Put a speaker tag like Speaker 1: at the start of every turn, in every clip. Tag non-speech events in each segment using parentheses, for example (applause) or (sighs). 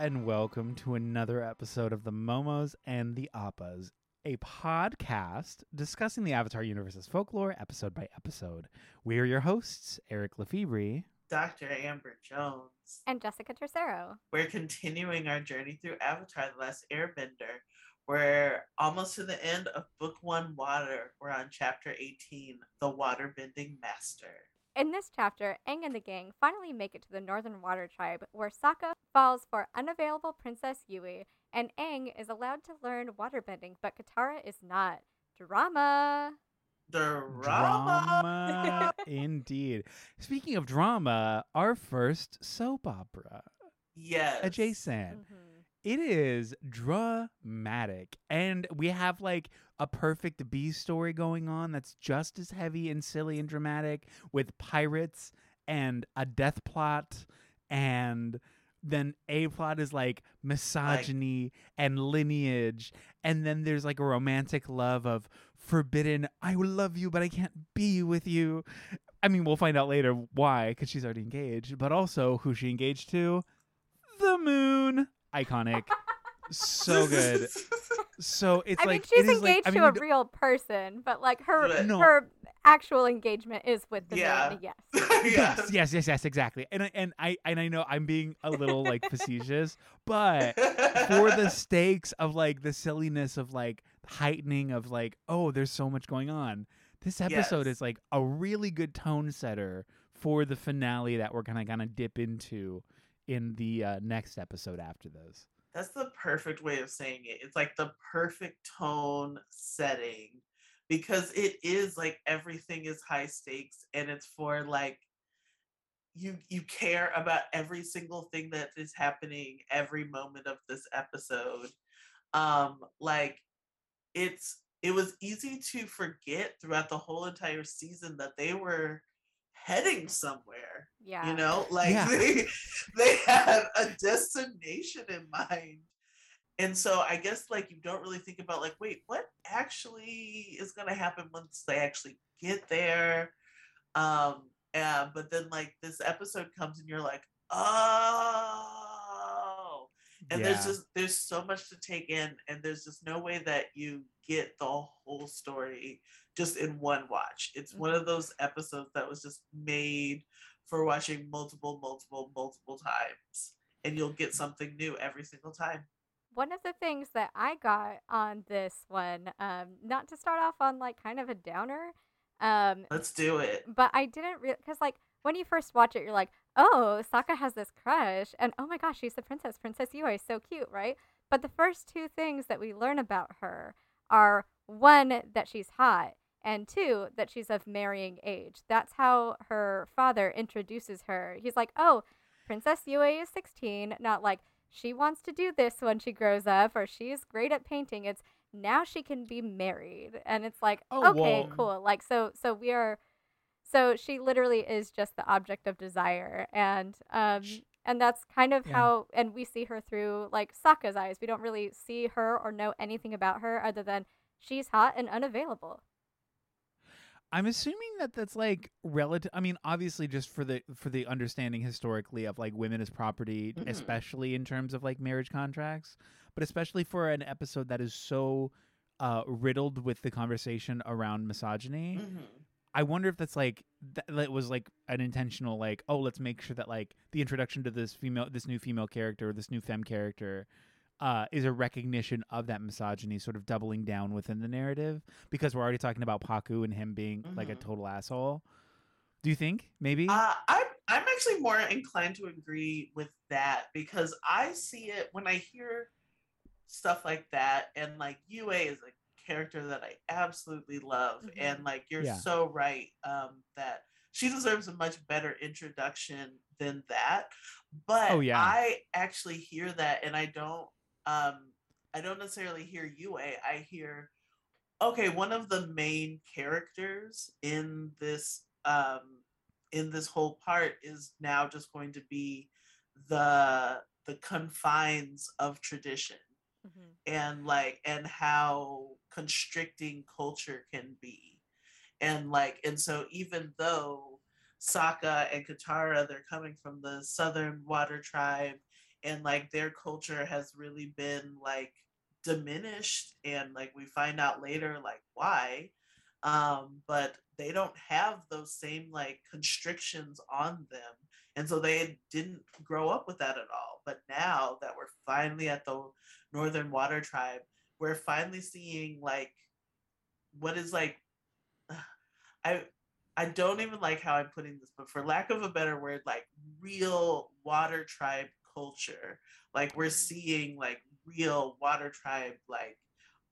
Speaker 1: and welcome to another episode of the Momos and the Appas, a podcast discussing the Avatar universe's folklore episode by episode. We are your hosts, Eric Lefebvre.
Speaker 2: Dr. Amber Jones.
Speaker 3: And Jessica Tercero.
Speaker 2: We're continuing our journey through Avatar The Last Airbender. We're almost to the end of Book One Water. We're on chapter 18, The Waterbending Master.
Speaker 3: In this chapter, Aang and the gang finally make it to the Northern Water Tribe, where Sokka falls for unavailable Princess Yue, and Aang is allowed to learn waterbending, but Katara is not. Drama!
Speaker 2: Drama!
Speaker 1: Drama, (laughs) indeed. Speaking of drama, our first soap opera,
Speaker 2: Yes.
Speaker 1: adjacent.
Speaker 3: Mhm.
Speaker 1: It is dramatic. And we have like a perfect B story going on that's just as heavy and silly and dramatic with pirates and a death plot. And then A plot is like misogyny and lineage. And then there's like a romantic love of forbidden, I will love you, but I can't be with you. I mean, we'll find out later why, because she's already engaged, but also who she engaged to the moon. Iconic. so (laughs) good. So it's
Speaker 3: I
Speaker 1: like
Speaker 3: mean, she's
Speaker 1: it is like-
Speaker 3: engaged
Speaker 1: I mean,
Speaker 3: to a real person, but like her
Speaker 2: But-
Speaker 1: No.
Speaker 3: her actual engagement is with the
Speaker 2: Yeah.
Speaker 3: moon. Yes. (laughs)
Speaker 1: yes, yes, yes, yes, exactly. And I, and I and I know I'm being a little like facetious, but for the (laughs) stakes of like the silliness of like heightening of like oh there's so much going on. This episode
Speaker 2: Yes.
Speaker 1: is like a really good tone setter for the finale that we're gonna kind of dip into in the uh, next episode after those.
Speaker 2: That's the perfect way of saying it. It's like the perfect tone setting because it is like everything is high stakes and it's for like you you care about every single thing that is happening every moment of this episode. Um like it's it was easy to forget throughout the whole entire season that they were heading somewhere
Speaker 3: Yeah.
Speaker 2: you know? Like
Speaker 1: Yeah.
Speaker 2: they (laughs) they had a destination in mind. And so i guess like you don't really think about like wait what actually is going to happen once they actually get there? Um uh, but then like this episode comes and you're like oh. And there's just there's so much to take in and there's just no way that you get the whole story just in one watch. It's one of those episodes that was just made for watching multiple multiple multiple times and you'll get something new every single time.
Speaker 3: One of the things that I got on this one, um, not to start off on like kind of a downer, um,
Speaker 2: let's do it.
Speaker 3: but I didn't real because like when you first watch it, you're like, oh, Sokka has this crush, and oh my gosh, she's the princess, Princess Yue, so cute, right? But the first two things that we learn about her are one that she's hot, and two that she's of marrying age. That's how her father introduces her. He's like, oh, Princess Yue is 16, not like she wants to do this when she grows up, or she's great at painting. It's now she can be married, and it's like,
Speaker 1: Oh,
Speaker 3: okay, cool. Like so, so we are so she literally is just the object of desire and um and that's kind of
Speaker 1: Yeah.
Speaker 3: how and we see her through like Sokka's eyes. We don't really see her or know anything about her other than she's hot and unavailable.
Speaker 1: I'm assuming that that's like relative. I mean, obviously, just for the for the understanding historically of like women as property,
Speaker 2: Mhm.
Speaker 1: especially in terms of like marriage contracts, but especially for an episode that is so uh, riddled with the conversation around misogyny.
Speaker 2: Mhm.
Speaker 1: I wonder if that's like that, that was like an intentional like oh let's make sure that like the introduction to this female this new female character this new femme character uh, is a recognition of that misogyny sort of doubling down within the narrative because we're already talking about Pakku and him being like a
Speaker 2: Mhm.
Speaker 1: total asshole. Do you think maybe?
Speaker 2: Uh, I'm I'm actually more inclined to agree with that because I see it when I hear stuff like that, and like Yue is a character that I absolutely love,
Speaker 3: Mhm.
Speaker 2: and like you're
Speaker 1: Yeah.
Speaker 2: so right um, that she deserves a much better introduction than that. But
Speaker 1: Oh, yeah.
Speaker 2: I actually hear that, and I don't um I don't necessarily hear Yue. I hear okay, one of the main characters in this um in this whole part is now just going to be the the confines of tradition
Speaker 3: Mm-hmm.
Speaker 2: and like and how constricting culture can be. And like and so even though Sokka and Katara they're coming from the southern water tribe and like their culture has really been like diminished and like we find out later like why um but they don't have those same like constrictions on them. And so they didn't grow up with that at all. But now that we're finally at the northern water tribe we're finally seeing like what is like (sighs) i i don't even like how i'm putting this but for lack of a better word like real water tribe culture. Like we're seeing like real water tribe like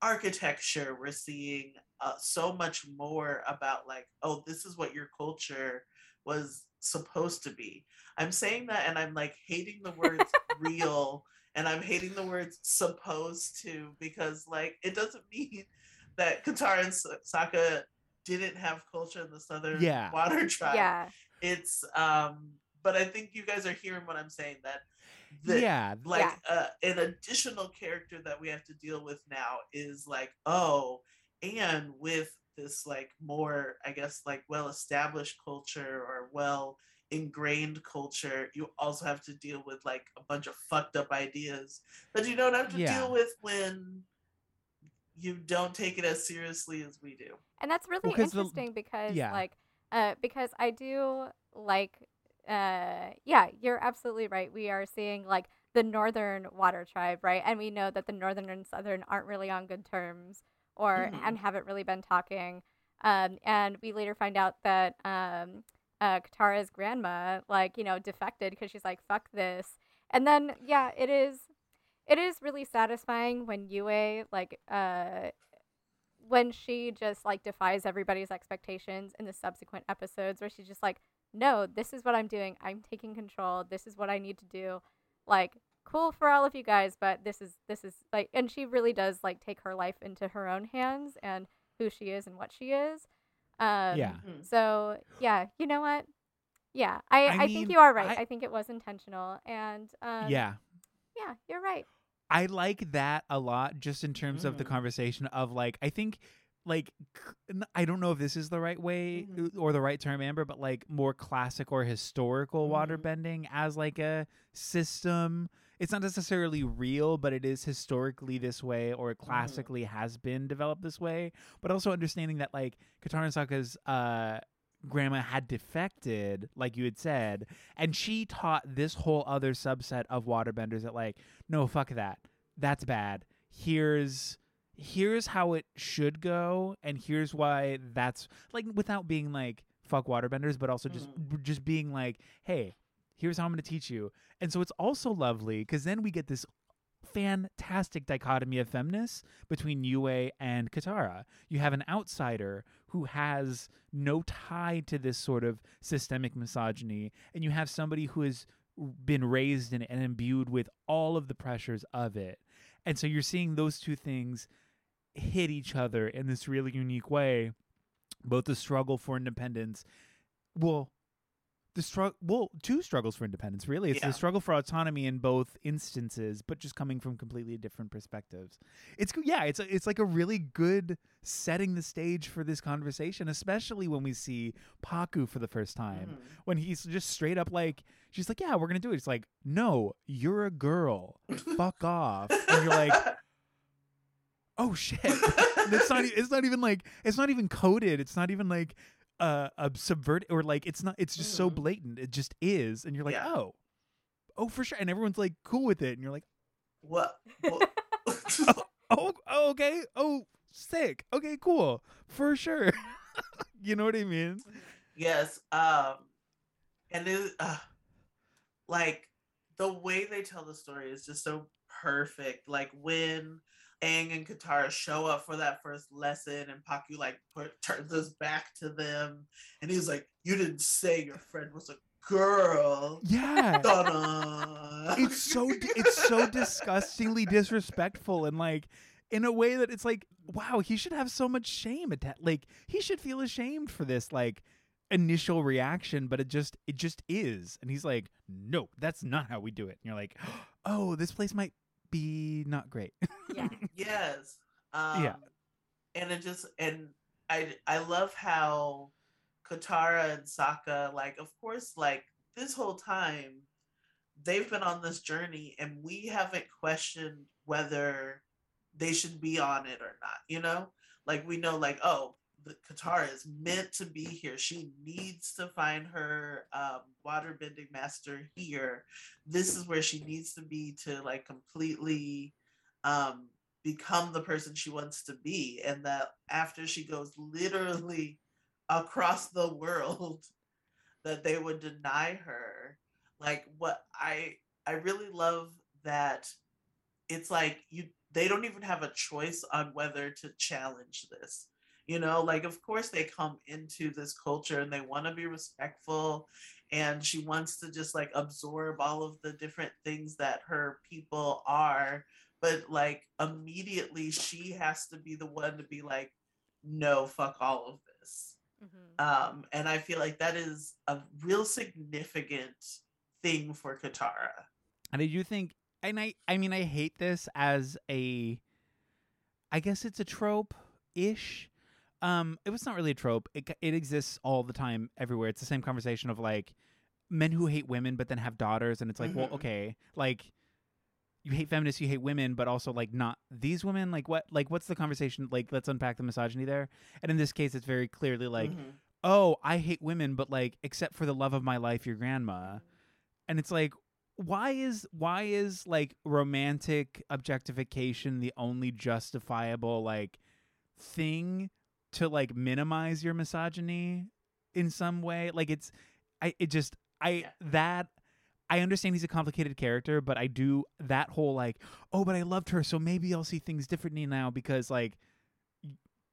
Speaker 2: architecture. We're seeing uh, so much more about like oh this is what your culture was supposed to be. I'm saying that and i'm like hating the words (laughs) real and i'm hating the words supposed to because like it doesn't (laughs) mean that Katara and Sokka didn't have culture in the southern
Speaker 1: Yeah.
Speaker 2: water (laughs) tribe
Speaker 3: Yeah.
Speaker 2: it's um but i think you guys are hearing what i'm saying that the,
Speaker 1: yeah,
Speaker 2: like
Speaker 3: Yeah.
Speaker 2: uh, an additional character that we have to deal with now is like oh and with this like more i guess like well established culture or well ingrained culture you also have to deal with like a bunch of fucked up ideas that you don't have to
Speaker 1: Yeah.
Speaker 2: deal with when you don't take it as seriously as we do
Speaker 3: and that's really
Speaker 1: 'cause the-
Speaker 3: interesting because
Speaker 1: yeah.
Speaker 3: like uh because i do like uh yeah you're absolutely right we are seeing like the northern water tribe right and we know that the northern and southern aren't really on good terms or
Speaker 2: Mhm.
Speaker 3: and haven't really been talking um and we later find out that um uh katara's grandma like you know defected because she's like fuck this. And then yeah it is it is really satisfying when Yue like uh when she just like defies everybody's expectations in the subsequent episodes where she's just like no this is what i'm doing. I'm taking control. This is what i need to do. Like cool for all of you guys but this is this is like and she really does like take her life into her own hands and who she is and what she is um
Speaker 1: Yeah.
Speaker 2: Mhm.
Speaker 3: so yeah you know what yeah i
Speaker 1: I
Speaker 3: i,
Speaker 1: mean,
Speaker 3: think you are right
Speaker 1: I-
Speaker 3: I, think it was intentional and um
Speaker 1: yeah.
Speaker 3: yeah you're right
Speaker 1: I like that a lot just in terms of the
Speaker 2: Mm.
Speaker 1: conversation of like I think like I don't know if this is the right way
Speaker 2: Mhm.
Speaker 1: or the right term Amber but like more classic or historical
Speaker 2: Mhm.
Speaker 1: waterbending as like a system it's not necessarily real but it is historically this way or classically has been developed this way. But also understanding that like Katara Sokka's uh grandma had defected like you had said and she taught this whole other subset of waterbenders that like no fuck that. That's bad. Here's here's how it should go and here's why that's like without being like fuck waterbenders but also just just being like hey here's how i'm going to teach you and so it's also lovely because then we get this fantastic dichotomy of feminists between Yue and Katara. You have an outsider who has no tie to this sort of systemic misogyny, and you have somebody who has been raised in and imbued with all of the pressures of it. And so you're seeing those two things hit each other in this really unique way. Both the struggle for independence, well, the struggle, well, two struggles for independence. Really, it's
Speaker 2: Yeah.
Speaker 1: the struggle for autonomy in both instances, but just coming from completely different perspectives. It's yeah, it's a, it's like a really good setting the stage for this conversation, especially when we see Pakku for the first time
Speaker 2: Mhm.
Speaker 1: when he's just straight up like she's like yeah we're gonna do it it's like no you're a girl fuck off and you're like oh shit (laughs) it's not it's not even like it's not even coded it's not even like uh, a subvert or like it's not it's just so
Speaker 2: Mhm.
Speaker 1: blatant it just is and you're like
Speaker 2: Yeah.
Speaker 1: oh oh for sure and everyone's like cool with it and you're like
Speaker 2: what, what (laughs)
Speaker 1: oh, oh okay oh sick okay cool for sure (laughs) you know what i mean
Speaker 2: Yes. Um, and it, uh, like the way they tell the story is just so perfect. Like when Aang and Katara show up for that first lesson, and Pakku like put, turns his back to them, and he's like, "You didn't say your friend was a girl."
Speaker 1: yeah
Speaker 2: Dun-dun.
Speaker 1: it's so it's so disgustingly disrespectful and like in a way that it's like wow he should have so much shame atta- like he should feel ashamed for this like initial reaction but it just it just is and he's like no that's not how we do it and you're like oh this place might be not great (laughs)
Speaker 3: yeah
Speaker 2: yes um
Speaker 1: Yeah.
Speaker 2: and it just and i i love how katara and Sokka, like of course like this whole time they've been on this journey and we haven't questioned whether they should be on it or not, you know? Like we know like, oh, the Katara is meant to be here. She needs to find her um, waterbending master here. This is where she needs to be to like completely um, become the person she wants to be. And that after she goes literally across the world, (laughs) that they would deny her. Like what I I really love that it's like you they don't even have a choice on whether to challenge this you know like of course they come into this culture and they want to be respectful and she wants to just like absorb all of the different things that her people are but like immediately she has to be the one to be like no fuck all of this
Speaker 3: Mm-hmm.
Speaker 2: um and i feel like that is a real significant thing for katara
Speaker 1: And I do think, and I, I mean, I hate this as a, I guess it's a trope ish. Um, it was not really a trope. It it exists all the time, everywhere. It's the same conversation of like men who hate women but then have daughters, and it's like, well,
Speaker 2: Mhm.
Speaker 1: okay, like you hate feminists, you hate women, but also like not these women. Like what? Like what's the conversation? Like let's unpack the misogyny there. And in this case, it's very clearly like,
Speaker 2: Mhm.
Speaker 1: oh, I hate women, but like except for the love of my life, your grandma and it's like why is why is like romantic objectification the only justifiable like thing to like minimize your misogyny in some way like it's i it just i
Speaker 2: Yeah.
Speaker 1: that i understand he's a complicated character but i do that whole like oh but i loved her so maybe i'll see things differently now because like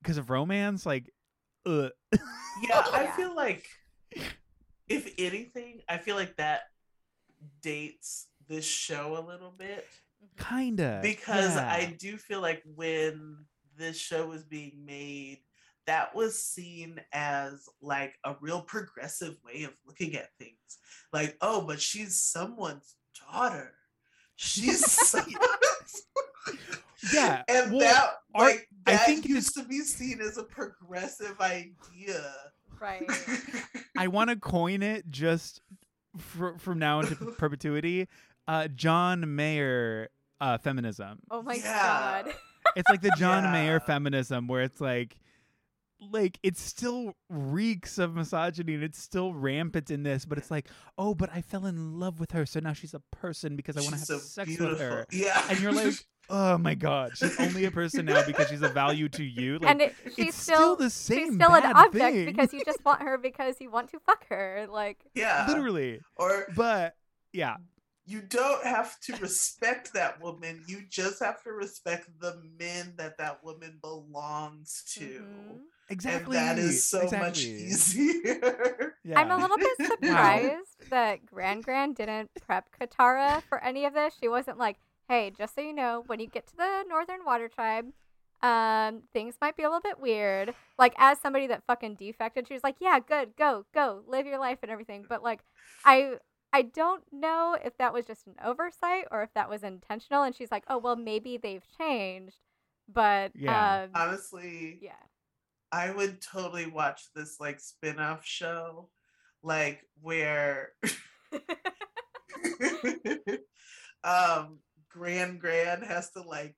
Speaker 1: because of romance like uh
Speaker 2: yeah i feel like if anything i feel like that dates this show a little bit
Speaker 1: kinda
Speaker 2: because
Speaker 1: yeah.
Speaker 2: I do feel like when this show was being made, that was seen as like a real progressive way of looking at things. Like, oh, but she's someone's daughter. She's someone's (laughs)
Speaker 1: yeah (laughs)
Speaker 2: and
Speaker 1: well,
Speaker 2: that
Speaker 1: art-
Speaker 2: like
Speaker 1: I
Speaker 2: that
Speaker 1: think
Speaker 2: used to be seen as a progressive idea.
Speaker 3: Right. (laughs)
Speaker 1: I want to coin it just fr- from now into perpetuity. Uh, John Mayer uh, feminism.
Speaker 3: Oh my
Speaker 2: Yeah.
Speaker 3: god.
Speaker 1: It's like the John Mayer feminism, where it's like, like it still reeks of misogyny and it's still rampant in this, but it's like, oh, but I fell in love with her, so now she's a person because I want to have
Speaker 2: so
Speaker 1: sex
Speaker 2: beautiful.
Speaker 1: with her.
Speaker 2: Yeah. (laughs)
Speaker 1: And you're like, oh my god, she's only a person now because she's a value to you. Like,
Speaker 3: and it, she's
Speaker 1: it's
Speaker 3: still,
Speaker 1: still the same
Speaker 3: she's still an object
Speaker 1: thing.
Speaker 3: because you just want her because you want to fuck her. Like (laughs)
Speaker 2: yeah.
Speaker 1: literally.
Speaker 2: Or
Speaker 1: But yeah,
Speaker 2: you don't have to respect that woman. You just have to respect the men that that woman belongs to.
Speaker 3: mhm.
Speaker 1: Exactly.
Speaker 2: And that is so much
Speaker 1: exactly.
Speaker 2: easier. (laughs)
Speaker 1: Yeah.
Speaker 3: I'm a little bit (laughs)
Speaker 1: Wow.
Speaker 3: surprised that Gran Gran didn't prep Katara for any of this. She wasn't like, "Hey, just so you know, when you get to the Northern Water Tribe, um, things might be a little bit weird." Like, as somebody that fucking defected, she was like, "Yeah, good, go, go, live your life and everything." But like, I. I don't know if that was just an oversight or if that was intentional. And she's like, "Oh well, maybe they've changed." But
Speaker 1: Yeah.
Speaker 3: um,
Speaker 2: Honestly,
Speaker 3: yeah,
Speaker 2: I would totally watch this like spin-off show, like where (laughs) (laughs) um Grand Gran has to like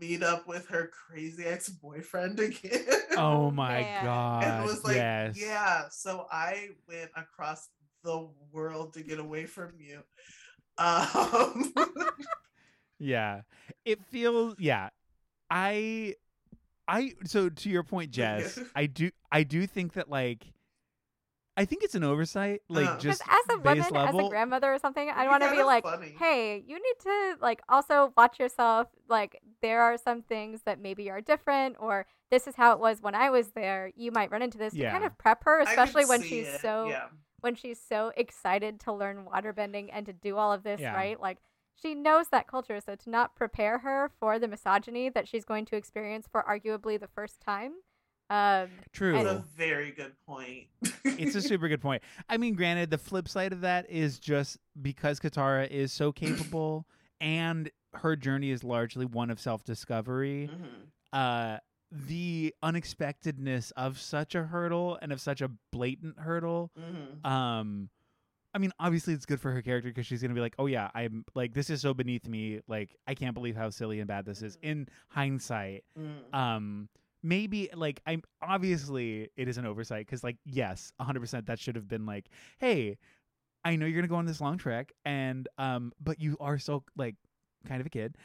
Speaker 2: meet up with her crazy ex-boyfriend again.
Speaker 1: Oh my
Speaker 3: man.
Speaker 1: god.
Speaker 2: and was like,
Speaker 1: yes.
Speaker 2: yeah, so I went across the world to get away from you. Um (laughs)
Speaker 1: Yeah. It feels yeah. I I so to your point, Jess, (laughs) I do I do think that like I think it's an oversight, like
Speaker 2: Uh.
Speaker 1: just
Speaker 3: as a woman,
Speaker 1: level.
Speaker 3: as a grandmother or something, I want to be like,
Speaker 2: funny.
Speaker 3: hey, you need to like also watch yourself. Like there are some things that maybe are different, or this is how it was when I was there. You might run into this to kind of prep her, especially when she's
Speaker 2: it,
Speaker 3: so
Speaker 2: yeah.
Speaker 3: when she's so excited to learn waterbending and to do all of this,
Speaker 1: Yeah.
Speaker 3: right? Like she knows that culture, so to not prepare her for the misogyny that she's going to experience for arguably the first time. Um,
Speaker 1: True.
Speaker 2: That's a very good point.
Speaker 1: it's a super good point. I mean, granted, the flip side of that is just because Katara is so capable and her journey is largely one of self discovery,
Speaker 2: Mhm.
Speaker 1: uh, the unexpectedness of such a hurdle and of such a blatant hurdle
Speaker 2: Mhm.
Speaker 1: um I mean, obviously it's good for her character because she's gonna be like, oh yeah, I'm like this is so beneath me. Like I can't believe how silly and bad this is.
Speaker 2: Mhm.
Speaker 1: In hindsight,
Speaker 2: Mm.
Speaker 1: um, maybe like I'm obviously it is an oversight because like yes, 100 percent that should have been like, hey, I know you're gonna go on this long trek and um, but you are so like kind of a kid.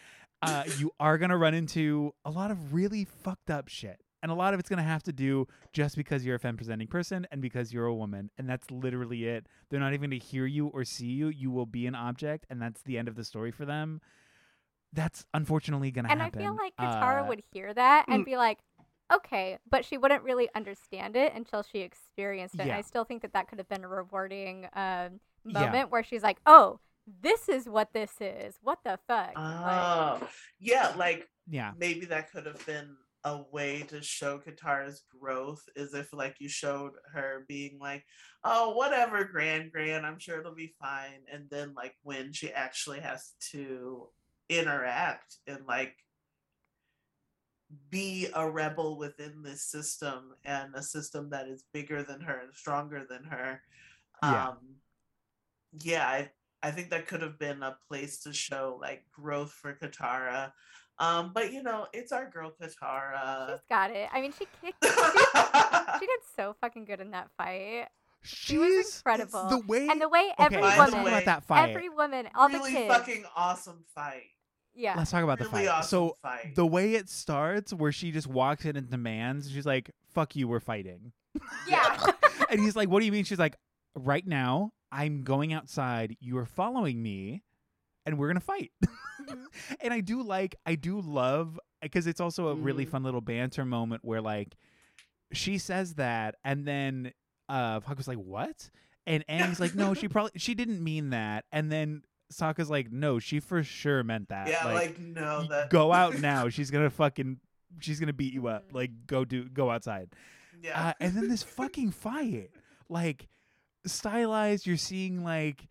Speaker 1: Uh, you are gonna run into a lot of really fucked up shit. And a lot of it's gonna have to do just because you're a femme presenting person and because you're a woman, and that's literally it. They're not even gonna hear you or see you. You will be an object, and that's the end of the story for them. That's unfortunately gonna happen. and.
Speaker 3: I feel like Katara
Speaker 1: Uh,
Speaker 3: would hear that and
Speaker 1: mm.
Speaker 3: be like, okay, but she wouldn't really understand it until she experienced it. And
Speaker 1: Yeah.
Speaker 3: I still think that that could have been a rewarding um,
Speaker 1: Yeah.
Speaker 3: moment where she's like, oh, this is what this is. What the fuck? Like,
Speaker 2: Oh, yeah, like
Speaker 1: Yeah,
Speaker 2: maybe that could have been a way to show Katara's growth is if like you showed her being like, oh, whatever, gran, gran, I'm sure it'll be fine. And then like when she actually has to interact and like be a rebel within this system and a system that is bigger than her and stronger than her.
Speaker 1: Yeah.
Speaker 2: Um yeah, I I think that could have been a place to show like growth for Katara. Um, but you know, it's our girl Katara.
Speaker 3: she's got it. I mean, she kicked. (laughs) She, she did so fucking good in that fight. She was
Speaker 1: she's
Speaker 3: incredible.
Speaker 1: the way
Speaker 3: And the way
Speaker 1: okay,
Speaker 3: every
Speaker 2: by
Speaker 1: let's
Speaker 2: the
Speaker 1: talk
Speaker 3: woman,
Speaker 1: about that fight.
Speaker 3: every woman, all
Speaker 2: really
Speaker 3: the kids,
Speaker 2: fucking awesome fight.
Speaker 3: yeah,
Speaker 1: Let's talk about the fight.
Speaker 2: awesome
Speaker 1: so
Speaker 2: fight.
Speaker 1: the way it starts, where she just walks in and demands, she's like, "Fuck you, we're fighting." (laughs)
Speaker 3: yeah. (laughs)
Speaker 1: and he's like, "What do you mean?" She's like, "Right now, I'm going outside. You are following me, and we're gonna fight." (laughs) And I do like, I do love, because it's also a really
Speaker 2: Mhm.
Speaker 1: fun little banter moment where like she says that, and then uh, Puck was like, "What?" And Aang's like, "No, she (laughs) probably she didn't mean that." And then Sokka's like, "No, she for sure meant that."
Speaker 2: yeah, like, no, that
Speaker 1: go out now. (laughs) She's gonna fucking, she's gonna beat you up.
Speaker 3: Mhm.
Speaker 1: Like, go do, go outside.
Speaker 2: Yeah.
Speaker 1: Uh, and then this fucking fight, like stylized. You're seeing like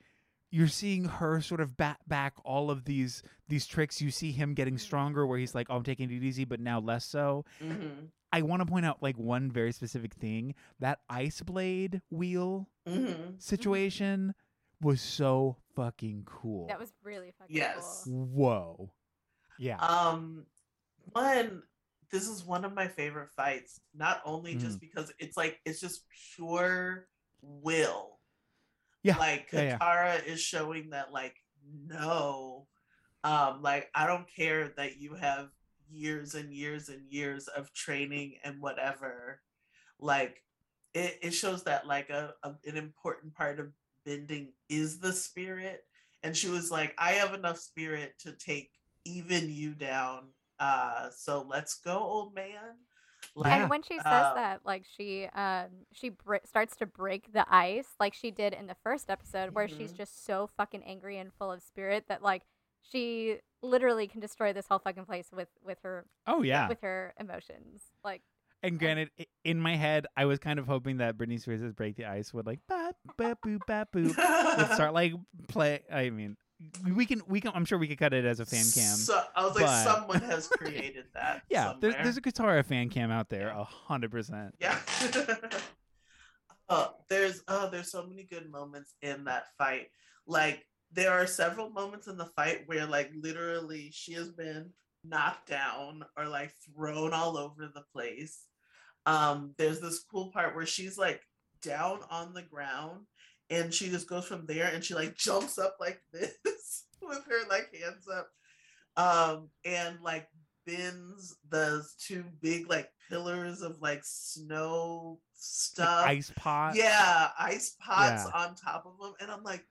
Speaker 1: you're seeing her sort of bat back all of these these tricks. You see him getting stronger, where he's like, "Oh, I'm taking it easy," but now less so.
Speaker 2: mm-hmm.
Speaker 1: I want to point out like one very specific thing: that ice blade wheel
Speaker 2: Mm-hmm.
Speaker 1: situation was so fucking cool.
Speaker 3: That was really fucking
Speaker 2: Yes.
Speaker 3: cool.
Speaker 1: whoa. Yeah.
Speaker 2: Um, one, this is one of my favorite fights. Not only just because it's like it's just pure will.
Speaker 1: Yeah,
Speaker 2: Like
Speaker 1: yeah, yeah.
Speaker 2: Katara is showing that like no, um, like I don't care that you have years and years and years of training and whatever. Like it, it shows that like a, a an important part of bending is the spirit. And she was like, I have enough spirit to take even you down. Uh, so let's go, old man. Like,
Speaker 3: And when she says
Speaker 2: um,
Speaker 3: that, like she um she br- starts to break the ice, like she did in the first episode, where she's
Speaker 2: Mhm.
Speaker 3: just so fucking angry and full of spirit that like she literally can destroy this whole fucking place with with her
Speaker 1: oh yeah.
Speaker 3: with her emotions. Like
Speaker 1: And granted, in my head, I was kind of hoping that Britney Spears' "Break the Ice" would like ba ba boo ba boo would start like play. I mean, we can we can. I'm sure we could cut it as a fan cam.
Speaker 2: So, I was like, someone has (laughs) created that.
Speaker 1: yeah, there's, there's a guitar fan cam out there, a hundred percent.
Speaker 2: Yeah. uh, (laughs) there's oh, there's so many good moments in that fight. Like there are several moments in the fight where like literally she has been knocked down or like thrown all over the place. Um, there's this cool part where she's like down on the ground and she just goes from there and she like jumps up like (laughs) this with her like hands up. Um and like bends those two big like pillars of like snow stuff.
Speaker 1: ice pot.
Speaker 2: yeah ice pots on top of them and i'm like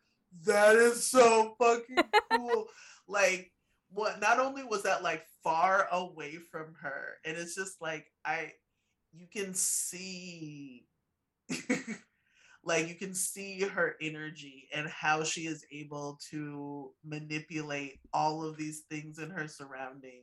Speaker 2: that is so fucking (laughs) cool. Like what not only was that like far away from her and it's just like i you can see (laughs) like you can see her energy and how she is able to manipulate all of these things in her surrounding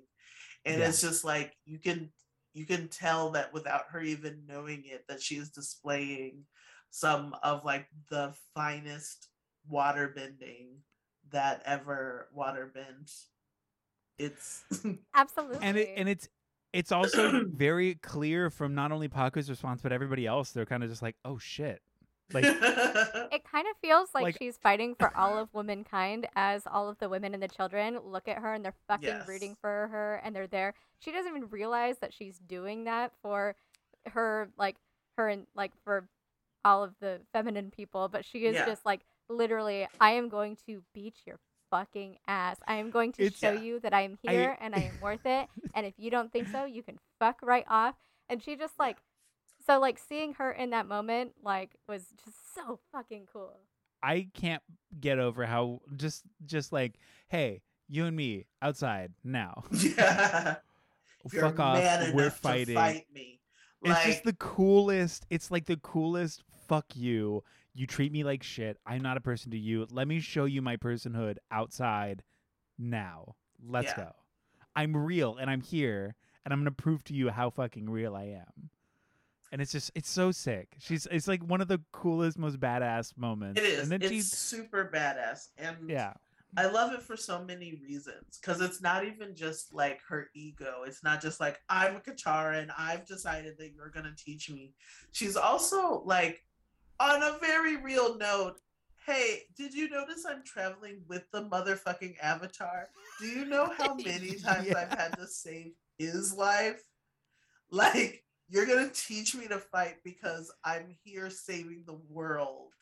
Speaker 2: and
Speaker 1: Yeah.
Speaker 2: it's just like you can you can tell that without her even knowing it that she is displaying some of like the finest water bending that ever water bent it's (laughs)
Speaker 3: absolutely.
Speaker 1: and it and it's it's also (clears throat) very clear from not only Pakku's response but everybody else. They're kind of just like, oh shit, Like (laughs)
Speaker 3: It kind of feels like,
Speaker 1: Like-
Speaker 3: she's fighting for all of womankind as all of the women and the children look at her and they're fucking rooting for her and they're there. She doesn't even realize that she's doing that for her, like, her and, like, for all of the feminine people, but she is
Speaker 2: Yeah.
Speaker 3: just like, literally, I am going to beat your fucking ass. I am going to
Speaker 1: It's-
Speaker 3: show
Speaker 2: Yeah.
Speaker 3: you that I am
Speaker 1: I-
Speaker 3: here and I am worth it. And if you don't think so, you can fuck right off. And she just, like, so, like, seeing her in that moment, like, was just so fucking cool.
Speaker 1: I can't get over how just just like, hey, you and me outside now. (laughs)
Speaker 2: yeah.
Speaker 1: Fuck off. We're fighting.
Speaker 2: fight me.
Speaker 1: It's just the coolest. It's like the coolest. Fuck you. You treat me like shit. I'm not a person to you. Let me show you my personhood outside now. Let's
Speaker 2: Yeah.
Speaker 1: go. I'm real and I'm here and I'm gonna prove to you how fucking real I am. And it's just it's so sick. She's it's like one of the coolest, most badass moments.
Speaker 2: it is.
Speaker 1: And then
Speaker 2: It's
Speaker 1: she
Speaker 2: super badass. And
Speaker 1: yeah.
Speaker 2: I love it for so many reasons because it's not even just like her ego. It's not just like I'm a Katara and I've decided that you're gonna teach me. She's also like on a very real note. Hey, did you notice I'm traveling with the motherfucking avatar? Do you know how (laughs) many times I've had to save his life? Like, you're gonna teach me to fight because I'm here saving the world.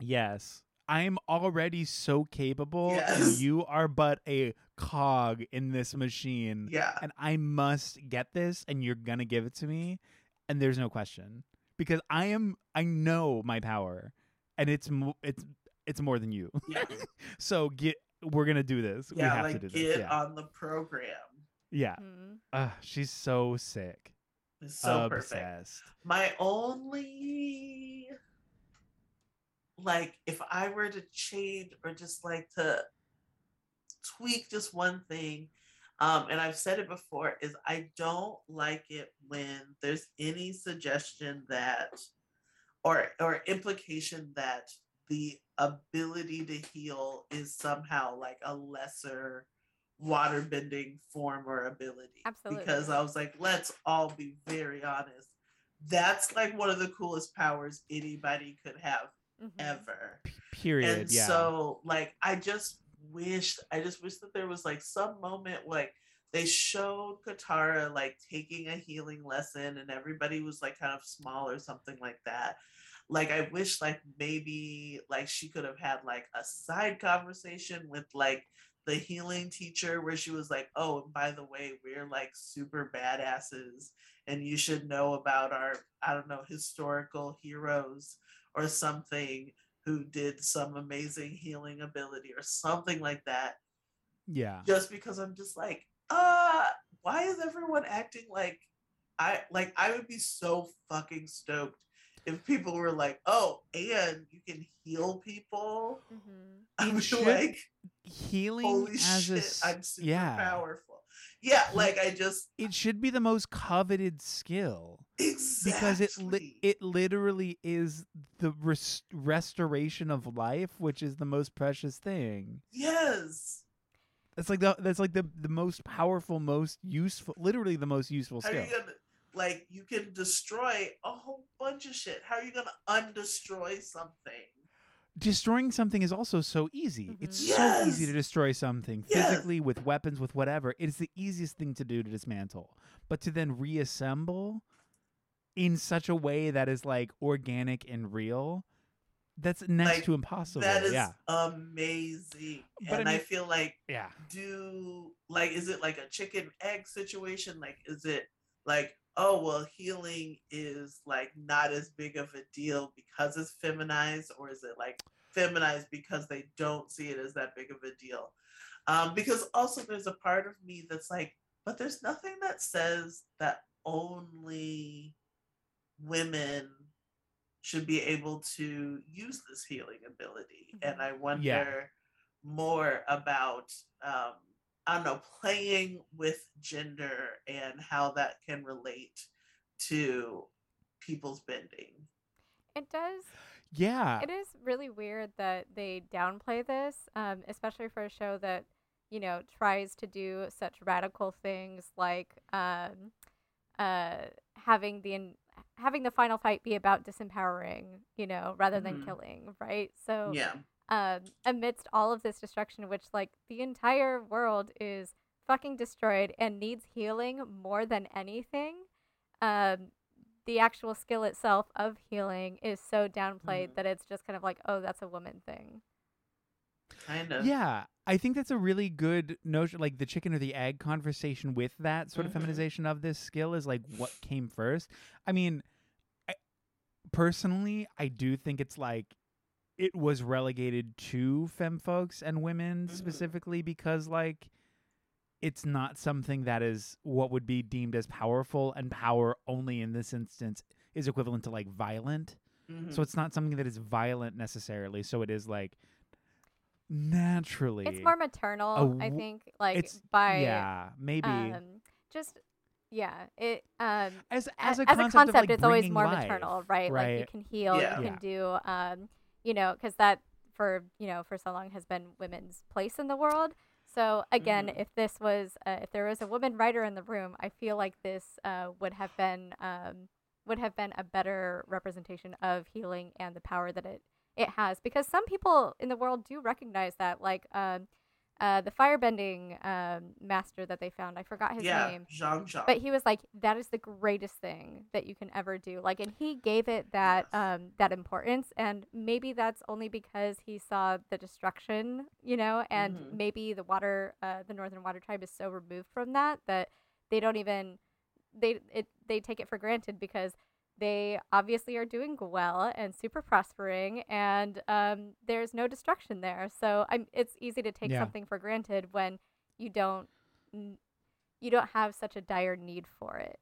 Speaker 1: Yes. I'm already so capable
Speaker 2: Yes.
Speaker 1: you are but a cog in this machine.
Speaker 2: Yeah.
Speaker 1: and I must get this, and you're gonna give it to me, and there's no question because I am. I know my power, and it's it's it's more than you.
Speaker 2: Yeah. (laughs)
Speaker 1: so get. We're gonna do this. we
Speaker 2: Yeah,
Speaker 1: have
Speaker 2: like
Speaker 1: to do
Speaker 2: get
Speaker 1: this. Yeah,
Speaker 2: on the program.
Speaker 1: yeah.
Speaker 3: Mhm.
Speaker 1: Ugh, she's so sick.
Speaker 2: It's so perfect. My only like if I were to change or just like to tweak just one thing, um, and I've said it before, is I don't like it when there's any suggestion that or or implication that the ability to heal is somehow like a lesser water bending form or ability.
Speaker 3: Absolutely.
Speaker 2: Because I was like, let's all be very honest. That's like one of the coolest powers anybody could have
Speaker 3: Mhm.
Speaker 2: ever.
Speaker 1: Period.
Speaker 2: And
Speaker 1: yeah.
Speaker 2: so like I just wished I just wish that there was like some moment like they showed Katara like taking a healing lesson and everybody was like kind of small or something like that. Like I wish like maybe like she could have had like a side conversation with like the healing teacher where she was like, "Oh, by the way, we're like super badasses and you should know about our I don't know, historical heroes or something who did some amazing healing ability or something like that
Speaker 1: yeah.
Speaker 2: just because i'm just like uh why is everyone acting like i like i would be so fucking stoked if people were like oh and you can heal people (laughs)
Speaker 3: Mhm.
Speaker 2: i
Speaker 1: It
Speaker 2: would
Speaker 1: should-
Speaker 2: like
Speaker 1: Healing
Speaker 2: holy
Speaker 1: as
Speaker 2: shit
Speaker 1: a s-
Speaker 2: i'm super
Speaker 1: yeah.
Speaker 2: powerful yeah like i just
Speaker 1: It should be the most coveted skill.
Speaker 2: exactly
Speaker 1: because it li- it literally is the res- restoration of life, which is the most precious thing.
Speaker 2: yes
Speaker 1: That's like the that's like the the most powerful, most useful, literally the most useful
Speaker 2: How are
Speaker 1: skill.
Speaker 2: you gonna like you can destroy a whole bunch of shit? How are you gonna undestroy something?
Speaker 1: Destroying something is also so easy. It's
Speaker 3: Mhm.
Speaker 1: so easy to destroy something
Speaker 2: Yes!
Speaker 1: physically with weapons, with whatever. It is the easiest thing to do to dismantle. But to then reassemble in such a way that is like organic and real, that's next
Speaker 2: Like,
Speaker 1: to impossible.
Speaker 2: That is
Speaker 1: yeah.
Speaker 2: amazing.
Speaker 1: But I
Speaker 2: and I,
Speaker 1: mean-
Speaker 2: feel like
Speaker 1: Yeah.
Speaker 2: do like is it like a chicken egg situation? Like is it like oh well healing is like not as big of a deal because it's feminized or is it like feminized because they don't see it as that big of a deal? Um because also there's a part of me that's like but there's nothing that says that only women should be able to use this healing ability. And i wonder more about um I don't know, playing with gender and how that can relate to people's bending.
Speaker 3: It does.
Speaker 1: Yeah.
Speaker 3: It is really weird that they downplay this, um, especially for a show that you know tries to do such radical things like um, uh, having the in- having the final fight be about disempowering, you know, rather than
Speaker 2: Mhm.
Speaker 3: killing, right? So
Speaker 2: Yeah.
Speaker 3: Um, amidst all of this destruction, which like the entire world is fucking destroyed and needs healing more than anything, um, the actual skill itself of healing is so downplayed
Speaker 2: Mhm.
Speaker 3: that it's just kind of like, oh, that's a woman thing.
Speaker 2: Kind of.
Speaker 1: Yeah, I think that's a really good notion. Like the chicken or the egg conversation with that sort of
Speaker 2: Mhm.
Speaker 1: feminization of this skill is like what came first. I mean, I, personally, I do think it's like it was relegated to femme folks and women
Speaker 2: Mhm.
Speaker 1: specifically because like it's not something that is what would be deemed as powerful and power only in this instance is equivalent to like violent
Speaker 2: Mhm.
Speaker 1: so it's not something that is violent necessarily so it is like naturally
Speaker 3: It's more maternal, I
Speaker 1: w-
Speaker 3: think, like
Speaker 1: it's
Speaker 3: by
Speaker 1: yeah maybe
Speaker 3: um, just yeah, it um
Speaker 1: as
Speaker 3: a-
Speaker 1: as a
Speaker 3: as
Speaker 1: concept,
Speaker 3: a concept,
Speaker 1: of, like,
Speaker 3: it's always more
Speaker 1: life,
Speaker 3: maternal, right? Like you can heal,
Speaker 2: Yeah.
Speaker 3: you
Speaker 1: Yeah.
Speaker 3: can do, um, you know, because that for you know for so long has been women's place in the world. So again,
Speaker 2: Mhm.
Speaker 3: if this was uh, if there was a woman writer in the room, I feel like this uh, would have been um, would have been a better representation of healing and the power that it it has. Because some people in the world do recognize that, like um, uh, the firebending um, master that they found. I forgot his
Speaker 2: yeah.
Speaker 3: name
Speaker 2: Jeong Jeong.
Speaker 3: but he was like that is the greatest thing that you can ever do like and he gave it that
Speaker 2: Yes.
Speaker 3: um that importance and maybe that's only because he saw the destruction you know and
Speaker 2: Mhm.
Speaker 3: maybe the water uh the northern water tribe is so removed from that that they don't even they it they take it for granted because they obviously are doing well and super prospering and um there's no destruction there so i'm it's easy to take
Speaker 1: Yeah.
Speaker 3: something for granted when you don't you don't have such a dire need for it.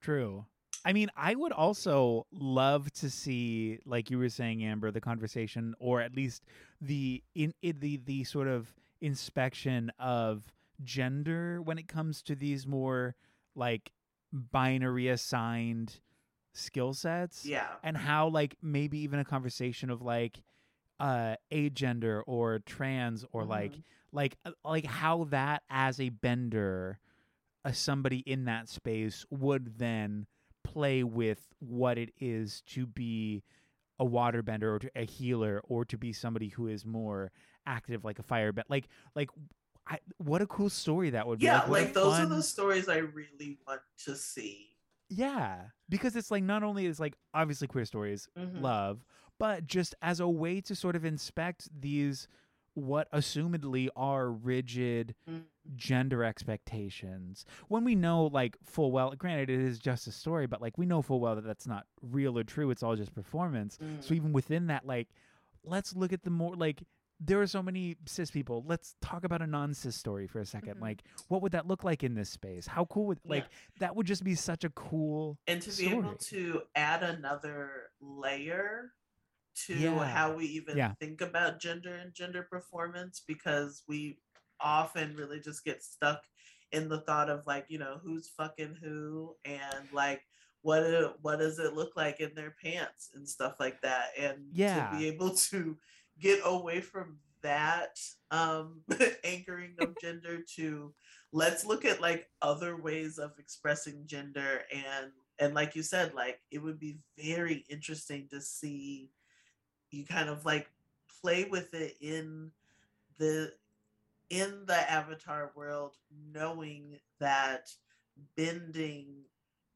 Speaker 1: True. I mean, I would also love to see, like you were saying, Amber, the conversation, or at least the in, in the the sort of inspection of gender when it comes to these more like binary assigned skill sets,
Speaker 2: yeah.
Speaker 1: and how like maybe even a conversation of like uh agender or trans or like
Speaker 2: Mhm.
Speaker 1: like uh, like how that as a bender uh, somebody in that space would then play with what it is to be a waterbender or to a healer or to be somebody who is more active like a firebender like like I, what a cool story that would be
Speaker 2: Yeah,
Speaker 1: a
Speaker 2: like those are the stories I really want to see.
Speaker 1: yeah because it's like not only is like obviously queer stories
Speaker 2: Mhm.
Speaker 1: love, but just as a way to sort of inspect these what assumedly are rigid
Speaker 2: Mm.
Speaker 1: gender expectations when we know like full well granted it is just a story but like we know full well that that's not real or true it's all just performance so
Speaker 2: Mm.
Speaker 1: even within that like let's look at the more like there are so many cis people let's talk about a non-cis story for a 2nd
Speaker 3: Mhm.
Speaker 1: like what would that look like in this space how cool would like
Speaker 2: Yeah.
Speaker 1: that would just be such a cool
Speaker 2: and to be able to add another layer to
Speaker 1: Yeah.
Speaker 2: how we even
Speaker 1: Yeah.
Speaker 2: think about gender and gender performance because we often really just get stuck in the thought of like you know who's fucking who and like what what does it look like in their pants and stuff like that and
Speaker 1: Yeah.
Speaker 2: to be able to get away from that um (laughs) anchoring of (laughs) gender to let's look at like other ways of expressing gender and and like you said like it would be very interesting to see you kind of like play with it in the in the avatar world knowing that bending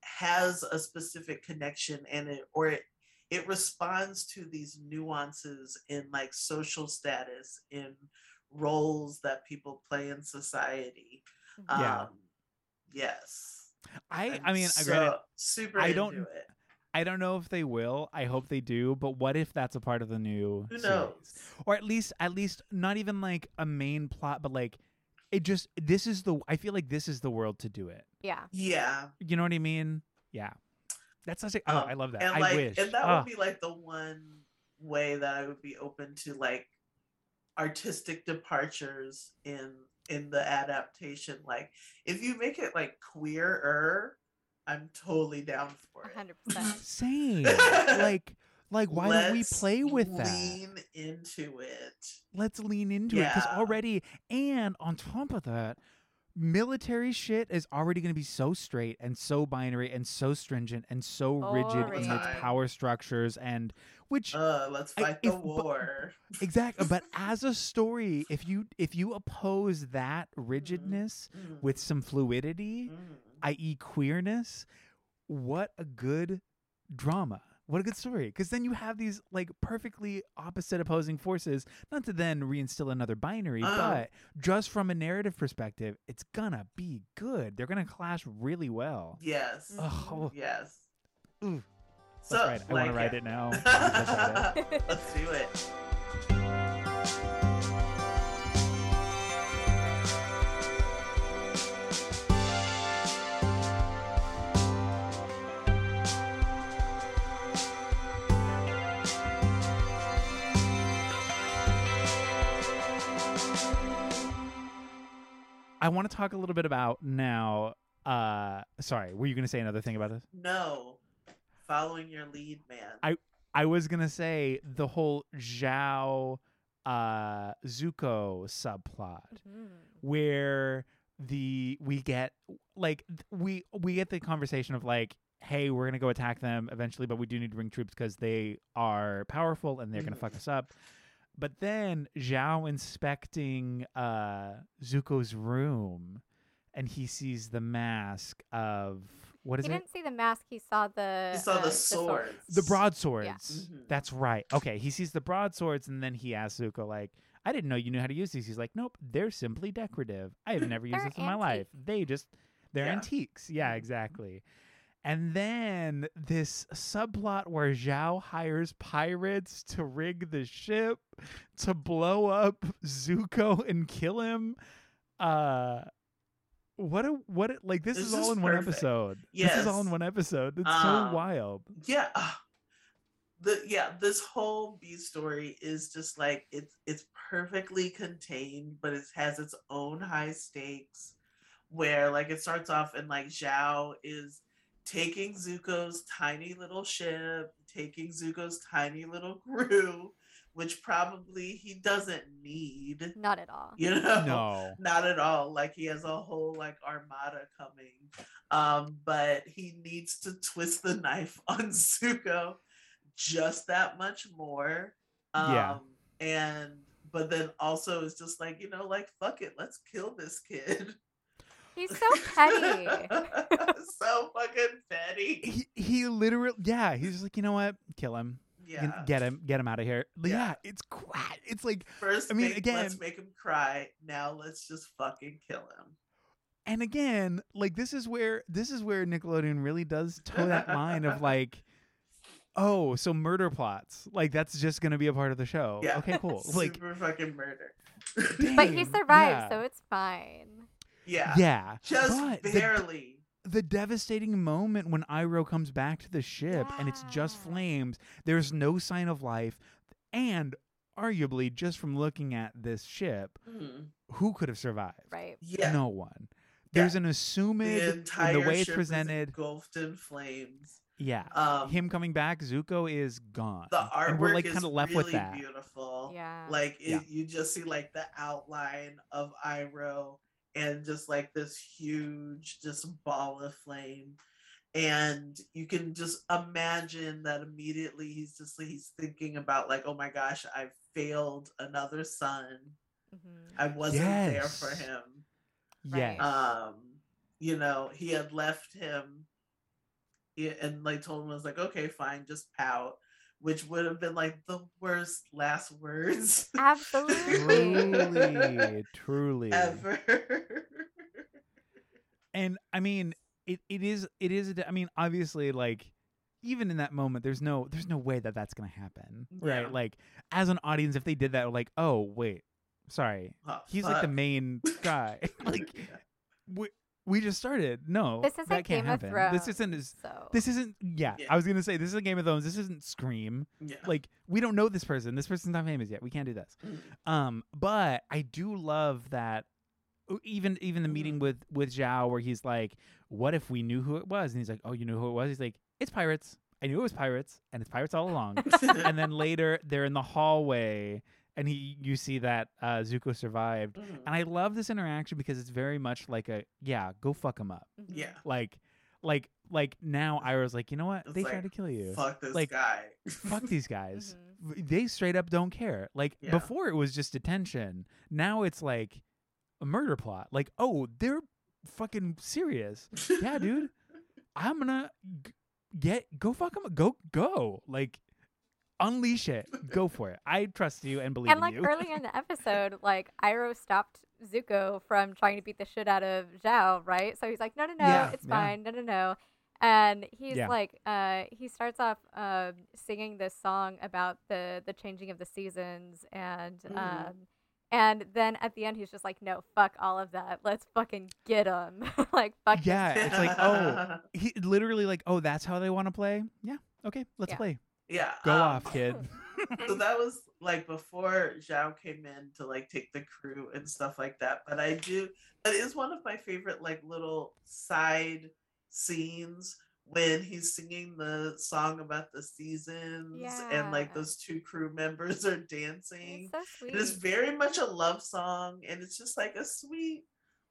Speaker 2: has a specific connection and it or it it responds to these nuances in like social status in roles that people play in society
Speaker 1: Yeah.
Speaker 2: um yes
Speaker 1: i
Speaker 2: I'm
Speaker 1: i mean
Speaker 2: so
Speaker 1: granted
Speaker 2: super
Speaker 1: I
Speaker 2: into
Speaker 1: don't-
Speaker 2: it
Speaker 1: I don't know if they will. I hope they do. But what if that's a part of the new
Speaker 2: who
Speaker 1: series?
Speaker 2: knows
Speaker 1: Or at least, at least not even like a main plot, but like it just. This is the. I feel like this is the world to do it.
Speaker 3: Yeah.
Speaker 2: yeah
Speaker 1: You know what I mean? Yeah. That's such a. Oh,
Speaker 2: Um,
Speaker 1: I love that.
Speaker 2: and
Speaker 1: I
Speaker 2: like
Speaker 1: wish.
Speaker 2: and that
Speaker 1: Ah,
Speaker 2: would be like the one way that i would be open to like artistic departures in in the adaptation like if you make it like queerer i'm totally down for it
Speaker 3: 100%. (laughs)
Speaker 1: same. like, like why don't we play with that?
Speaker 2: lean into it
Speaker 1: Let's lean into it because already, and on top of that, military shit is already going to be so straight and so binary and so stringent and so rigid in its power structures and which
Speaker 2: Uh, let's
Speaker 1: I-
Speaker 2: fight the
Speaker 1: if- but-
Speaker 2: war.
Speaker 1: exactly (laughs) but as a story if you if you oppose that rigidness
Speaker 2: Mm,
Speaker 1: with some fluidity
Speaker 2: mm.
Speaker 1: i.e. queerness, what a good drama. What a good story. Because then you have these like perfectly opposite opposing forces, not to then reinstill another binary,
Speaker 2: Uh.
Speaker 1: but just from a narrative perspective, it's gonna be good. They're gonna clash really well.
Speaker 2: Yes.
Speaker 1: Oh,
Speaker 2: Yes.
Speaker 1: Ooh.
Speaker 2: So,
Speaker 1: it. I want to write it now. (laughs) Let's write it.
Speaker 2: Let's do it.
Speaker 1: I want to talk a little bit about now. Uh, sorry, were you gonna say another thing about this?
Speaker 2: No. Following your lead, man.
Speaker 1: I I was gonna say the whole Zhao uh Zuko subplot
Speaker 3: Mhm.
Speaker 1: where the we get like we we get the conversation of like hey we're gonna go attack them eventually but we do need to bring troops because they are powerful and they're gonna
Speaker 2: Mhm.
Speaker 1: fuck us up but then Zhao inspecting uh Zuko's room and he sees the mask of what is
Speaker 3: He
Speaker 1: it He
Speaker 3: didn't see the mask. He saw the.
Speaker 2: He saw
Speaker 3: uh,
Speaker 2: the swords.
Speaker 1: the broadswords.
Speaker 2: Mhm.
Speaker 1: That's right. Okay, he sees the broadswords, and then he asks Zuko, like, "I didn't know you knew how to use these." He's like, "Nope, they're simply decorative. I have never used this in my life. They just they're
Speaker 2: Yeah.
Speaker 1: antiques. Yeah,
Speaker 2: Mhm.
Speaker 1: exactly." And then this subplot where Zhao hires pirates to rig the ship to blow up Zuko and kill him. Uh what a what a, like this,
Speaker 2: This
Speaker 1: is all
Speaker 2: is
Speaker 1: in one
Speaker 2: perfect.
Speaker 1: episode. This is all in one episode. It's
Speaker 2: Um,
Speaker 1: so wild.
Speaker 2: yeah ah, the yeah this whole b story is just like it's it's perfectly contained but it has its own high stakes where like it starts off and like zhao is taking zuko's tiny little ship taking zuko's tiny little (laughs) crew which probably he doesn't need
Speaker 3: Not at all.
Speaker 2: you know
Speaker 1: No. (laughs)
Speaker 2: not at all like he has a whole like armada coming um but he needs to twist the (laughs) knife on zuko just that much more um
Speaker 1: Yeah.
Speaker 2: and but then also it's just like you know like fuck it let's kill this kid
Speaker 3: He's so petty. (laughs)
Speaker 2: so fucking petty.
Speaker 1: He, he literally yeah he's just like you know what? Kill him. Get-
Speaker 2: yeah.
Speaker 1: get him get him out of here yeah,
Speaker 2: Yeah.
Speaker 1: it's quite it's like
Speaker 2: first
Speaker 1: I mean,
Speaker 2: make,
Speaker 1: again-
Speaker 2: let's make him cry. Now let's just fucking kill him.
Speaker 1: And again like this is where this is where nickelodeon really does toe that line of (laughs) like oh so murder plots. Like that's just gonna be a part of the show.
Speaker 2: Yeah.
Speaker 1: Okay cool. (laughs) Like
Speaker 2: super fucking murder.
Speaker 3: But he
Speaker 1: dang,
Speaker 3: survived,
Speaker 1: yeah.
Speaker 3: so it's fine.
Speaker 2: Yeah
Speaker 1: yeah
Speaker 2: just
Speaker 1: but
Speaker 2: barely
Speaker 1: the devastating moment when Iroh comes back to the ship and it's just flames. There's no sign of life, and arguably, just from looking at this ship,
Speaker 2: Mhm.
Speaker 1: who could have survived?
Speaker 3: Right.
Speaker 2: Yeah.
Speaker 1: No one. There's an assumed
Speaker 2: the
Speaker 1: in the way it's presented.
Speaker 2: is engulfed in flames.
Speaker 1: Yeah.
Speaker 2: Um,
Speaker 1: Him coming back, Zuko is gone.
Speaker 2: the artwork
Speaker 1: and we're like
Speaker 2: is
Speaker 1: kind of left
Speaker 2: really
Speaker 1: with that.
Speaker 2: beautiful.
Speaker 3: Yeah.
Speaker 2: Like it,
Speaker 1: Yeah.
Speaker 2: you just see like the outline of Iroh and just like this huge just ball of flame. And you can just imagine that immediately he's just he's thinking about like, oh my gosh, I failed another son.
Speaker 3: Mhm.
Speaker 2: I wasn't there for him.
Speaker 1: Yes.
Speaker 3: Right.
Speaker 2: um you know he had left him he, and like told him was like okay fine just pout which would have been like the worst last words
Speaker 3: Absolutely.
Speaker 1: truly, (laughs) truly.
Speaker 2: ever
Speaker 1: and I mean, it, it is it is I mean, obviously, like even in that moment, there's no there's no way that that's gonna happen,
Speaker 2: Yeah.
Speaker 1: right? Like as an audience, if they did that, like, oh wait, sorry,
Speaker 2: Oh,
Speaker 1: he's like the main guy. (laughs) (laughs) like
Speaker 2: Yeah.
Speaker 1: we we just started. No,
Speaker 3: This isn't
Speaker 1: that can't
Speaker 3: Game
Speaker 1: happen.
Speaker 3: of Thrones.
Speaker 1: This isn't as
Speaker 3: so.
Speaker 1: this isn't. Yeah,
Speaker 2: Yeah.
Speaker 1: I was gonna say this is a Game of Thrones. This isn't Scream.
Speaker 2: yeah
Speaker 1: Like we don't know this person. This person's not famous yet. We can't do this.
Speaker 2: Mm.
Speaker 1: Um, but I do love that even even the meeting
Speaker 2: Mhm.
Speaker 1: with with Zhao where he's like, "What if we knew who it was?" And he's like, "Oh, you knew who it was?" He's like, "It's pirates. I knew it was pirates, and it's pirates all along." (laughs) and then later they're in the hallway, and he you see that uh, Zuko survived,
Speaker 2: Mhm.
Speaker 1: and I love this interaction because it's very much like a yeah, go fuck him up.
Speaker 3: Mhm.
Speaker 2: Yeah.
Speaker 1: Like, like, like now Iroh's like, you know what?
Speaker 2: It's
Speaker 1: they
Speaker 2: like,
Speaker 1: tried to kill you.
Speaker 2: Fuck this
Speaker 1: Like,
Speaker 2: guy.
Speaker 1: Fuck these (laughs) guys.
Speaker 3: Mhm.
Speaker 1: They straight up don't care. Like
Speaker 2: Yeah.
Speaker 1: before, it was just detention. Now it's like a murder plot. Like, oh, they're fucking serious. Yeah, dude. (laughs) I'm gonna g- get go fuck them. Go go. Like unleash it. Go for it. I trust you and believe you.
Speaker 3: And like
Speaker 1: in you.
Speaker 3: earlier in the episode, (laughs) like Iroh stopped Zuko from trying to beat the shit out of Zhao, right? So he's like, no, no, no,
Speaker 1: Yeah,
Speaker 3: it's
Speaker 1: yeah.
Speaker 3: fine, no, no, no. And he's
Speaker 1: Yeah.
Speaker 3: like, uh, he starts off um, singing this song about the the changing of the seasons, and
Speaker 2: Mhm.
Speaker 3: um, and then at the end he's just like, no, fuck all of that, let's fucking get him, (laughs) like fuck.
Speaker 1: yeah, it's like oh, (laughs) he literally like oh, that's how they want to play. Yeah, okay, let's
Speaker 3: Yeah.
Speaker 1: play.
Speaker 2: Yeah.
Speaker 1: Go
Speaker 2: um,
Speaker 1: off, kid. (laughs)
Speaker 2: so (laughs) that was like before Zhao came in to like take the crew and stuff like that. But I do that is one of my favorite like little side scenes when he's singing the song about the seasons and like those two crew members are dancing.
Speaker 3: It's so.
Speaker 2: It is very much a love song and it's just like a sweet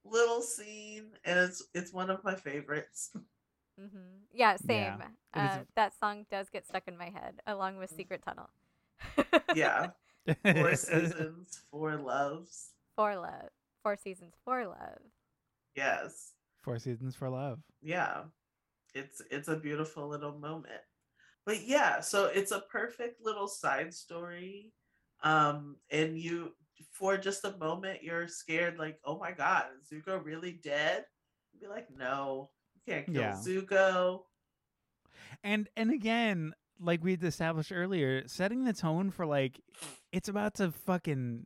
Speaker 2: little scene and it's it's one of my favorites. (laughs)
Speaker 3: hmm Yeah, same.
Speaker 1: Yeah,
Speaker 3: uh,
Speaker 1: a-
Speaker 3: that song does get stuck in my head, along with Secret Tunnel.
Speaker 2: Yeah. Four (laughs) seasons, four loves.
Speaker 3: Four love. Four seasons for love.
Speaker 2: Yes.
Speaker 1: Four seasons for love.
Speaker 2: yeah it's it's a beautiful little moment but yeah so it's a perfect little side story um and you for just a moment you're scared like oh my god is zuko really dead You'd be like no you can't kill
Speaker 1: Yeah.
Speaker 2: zuko.
Speaker 1: And and again like we established earlier setting the tone for like it's about to fucking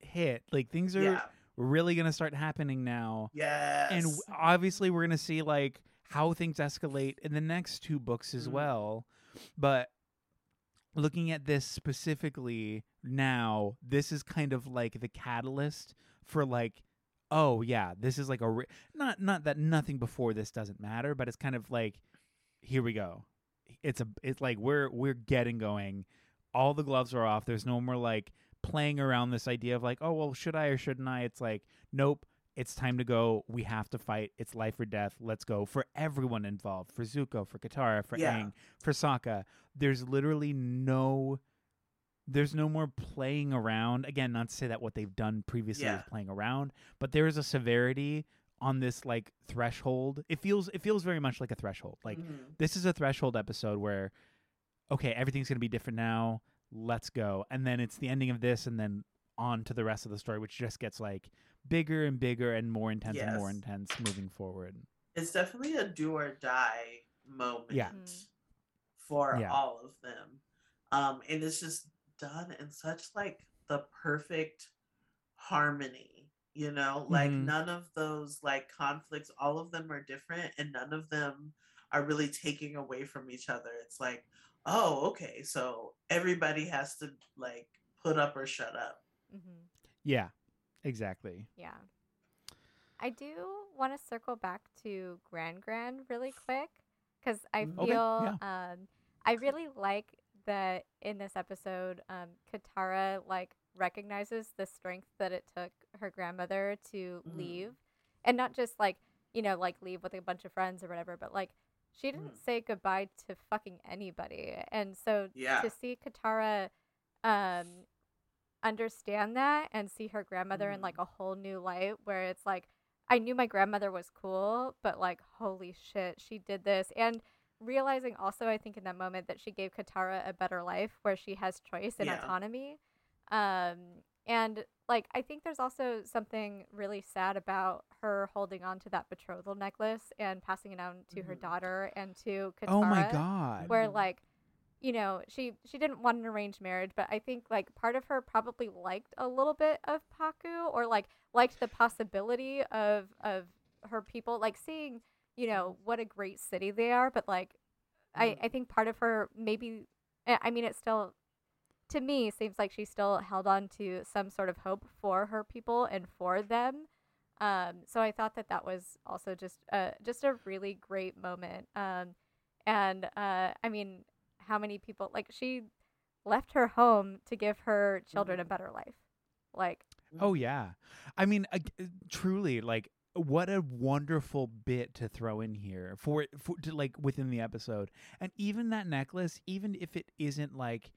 Speaker 1: hit. Like things are
Speaker 2: yeah.
Speaker 1: really gonna start happening now.
Speaker 2: Yes.
Speaker 1: and obviously we're gonna see like how things escalate in the next two books as
Speaker 2: Mhm.
Speaker 1: well. But looking at this specifically now this is kind of like the catalyst for like oh yeah this is like a re- not not that nothing before this doesn't matter but it's kind of like here we go. It's a it's like we're we're getting going. All the gloves are off. There's no more like playing around this idea of like oh well should i or shouldn't i? It's like nope it's time to go. We have to fight. It's life or death. Let's go. For everyone involved for zuko for katara for
Speaker 2: Yeah.
Speaker 1: Aang, for Sokka. There's literally no there's no more playing around. Again, not to say that what they've done previously
Speaker 2: Yeah.
Speaker 1: is playing around, but there is a severity on this like threshold. It feels it feels very much like a threshold. Like
Speaker 2: Mhm.
Speaker 1: this is a threshold episode where okay, everything's going to be different now. Let's go. And then it's the ending of this and then on to the rest of the story which just gets like bigger and bigger and more intense and more intense moving forward.
Speaker 2: it's definitely a do or die moment
Speaker 1: Yeah.
Speaker 3: Mm.
Speaker 2: for
Speaker 1: Yeah.
Speaker 2: all of them um and it's just done in such like the perfect harmony you know like
Speaker 1: Mhm.
Speaker 2: none of those like conflicts all of them are different and none of them are really taking away from each other it's like oh okay so everybody has to like put up or shut up
Speaker 3: hmm
Speaker 1: Yeah. Exactly.
Speaker 3: Yeah. I do want to circle back to Gran Gran really quick because I
Speaker 2: Mhm.
Speaker 1: Okay,
Speaker 3: feel um, I really like that in this episode, um, Katara like recognizes the strength that it took her grandmother to
Speaker 2: Mhm.
Speaker 3: leave, and not just like you know like leave with a bunch of friends or whatever, but like she didn't
Speaker 2: Mhm.
Speaker 3: say goodbye to fucking anybody, and so
Speaker 2: yeah
Speaker 3: to see Katara um understand that and see her grandmother in
Speaker 2: Mhm.
Speaker 3: like a whole new light where it's like I knew my grandmother was cool, but like holy shit, she did this and realizing also I think in that moment that she gave Katara a better life where she has choice and
Speaker 2: Yeah.
Speaker 3: autonomy. Um and like I think there's also something really sad about her holding on to that betrothal necklace and passing it on to her
Speaker 2: Mhm.
Speaker 3: daughter and to Katara
Speaker 1: Oh my god.
Speaker 3: where like you know she she didn't want an arranged marriage but i think like part of her probably liked a little bit of Pakku or like liked the possibility of of her people like seeing you know what a great city they are but like i i
Speaker 2: Mhm.
Speaker 3: think part of her maybe I I mean it still to me seems like she still held on to some sort of hope for her people and for them um so i thought that that was also just uh just a really great moment um and uh i mean how many people like she left her home to give her children a
Speaker 2: Mhm.
Speaker 3: better life. Like,
Speaker 1: Oh yeah. I mean, uh, truly, like what a wonderful bit to throw in here for it for to like within the episode. And even that necklace, even if it isn't like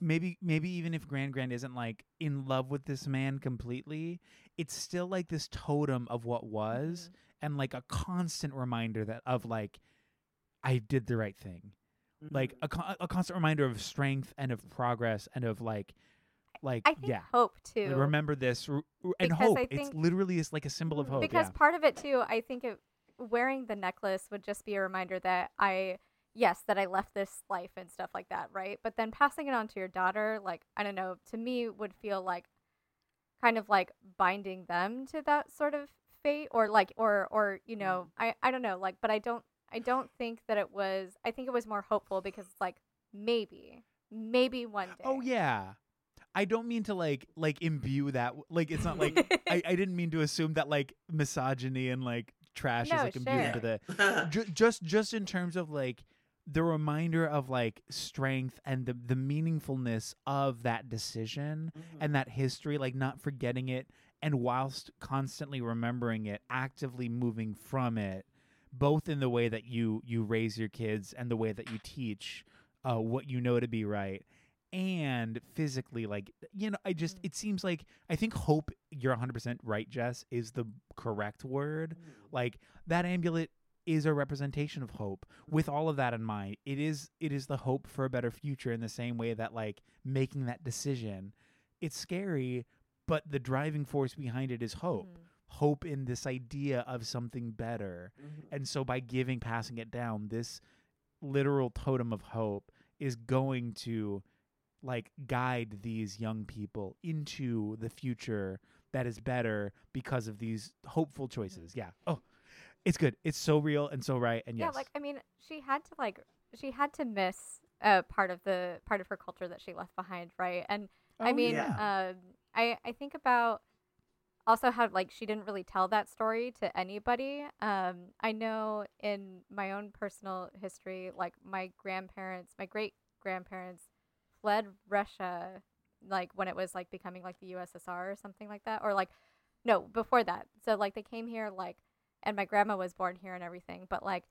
Speaker 1: maybe maybe even if Gran Gran isn't like in love with this man completely, it's still like this totem of what was and like a constant reminder that of like I did the right thing. Like
Speaker 2: Mhm.
Speaker 1: a a constant reminder of strength and of progress and of like like
Speaker 3: I think
Speaker 1: yeah.
Speaker 3: hope too.
Speaker 1: Remember this and
Speaker 3: Because
Speaker 1: hope. It's literally is like a symbol of hope.
Speaker 3: because
Speaker 1: yeah.
Speaker 3: part of it too i think it wearing the necklace would just be a reminder that i yes that i left this life and stuff like that right but then passing it on to your daughter like i don't know to me would feel like kind of like binding them to that sort of fate or like or or you know mm. i i don't know like but i don't i don't think that it was i think it was more hopeful because it's like maybe maybe one oh, day
Speaker 1: Oh yeah. I don't mean to like like imbue that like it's not like (laughs) I, I didn't mean to assume that like misogyny and like trash
Speaker 3: No,
Speaker 1: is like imbued into the (laughs) ju- just just in terms of like the reminder of like strength and the the meaningfulness of that decision
Speaker 2: Mhm.
Speaker 1: and that history like not forgetting it and whilst constantly remembering it actively moving from it both in the way that you you raise your kids and the way that you teach uh, what you know to be right and physically like you know i just
Speaker 3: Mm.
Speaker 1: it seems like i think hope you're 100% right jess is the correct word
Speaker 2: Mhm.
Speaker 1: like that amulet is a representation of hope with all of that in mind it is it is the hope for a better future in the same way that like making that decision it's scary but the driving force behind it is hope
Speaker 3: Mhm.
Speaker 1: hope in this idea of something better
Speaker 2: Mhm.
Speaker 1: and so by giving passing it down this literal totem of hope is going to like guide these young people into the future that is better because of these hopeful choices yeah oh it's good it's so real and so right and yes
Speaker 3: Yeah, like I mean, she had to like she had to miss uh, part of the part of her culture that she left behind, right? And I
Speaker 1: Oh,
Speaker 3: mean,
Speaker 1: yeah.
Speaker 3: um, I I think about also how like she didn't really tell that story to anybody. Um, I know in my own personal history, like my grandparents, my great grandparents fled Russia, like when it was like becoming like the USSR or something like that, or like no before that. So like they came here like, and my grandma was born here and everything, but like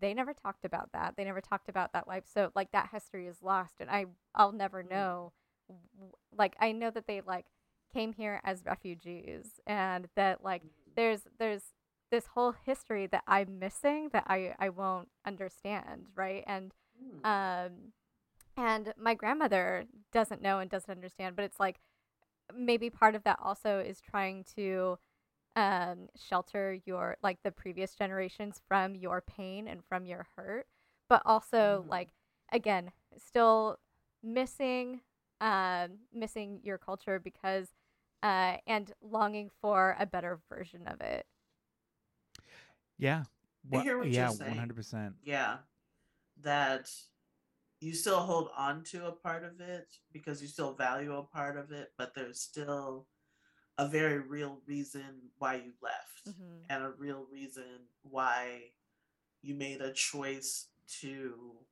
Speaker 3: they never talked about that. They never talked about that life. So like that history is lost, and I I'll never
Speaker 2: Mm.
Speaker 3: know. Like I know that they like came here as refugees, and that like there's there's this whole history that I'm missing that I I won't understand, right? And
Speaker 2: Mm.
Speaker 3: um and my grandmother doesn't know and doesn't understand but it's like maybe part of that also is trying to um shelter your like the previous generations from your pain and from your hurt but also
Speaker 2: Mhm.
Speaker 3: like again still missing um missing your culture because uh and longing for a better version of it
Speaker 1: yeah
Speaker 2: I hear what
Speaker 1: yeah
Speaker 2: you're saying.
Speaker 1: 100%
Speaker 2: yeah that you still hold on to a part of it because you still value a part of it but there's still a very real reason why you left
Speaker 3: Mhm.
Speaker 2: and a real reason why you made a choice to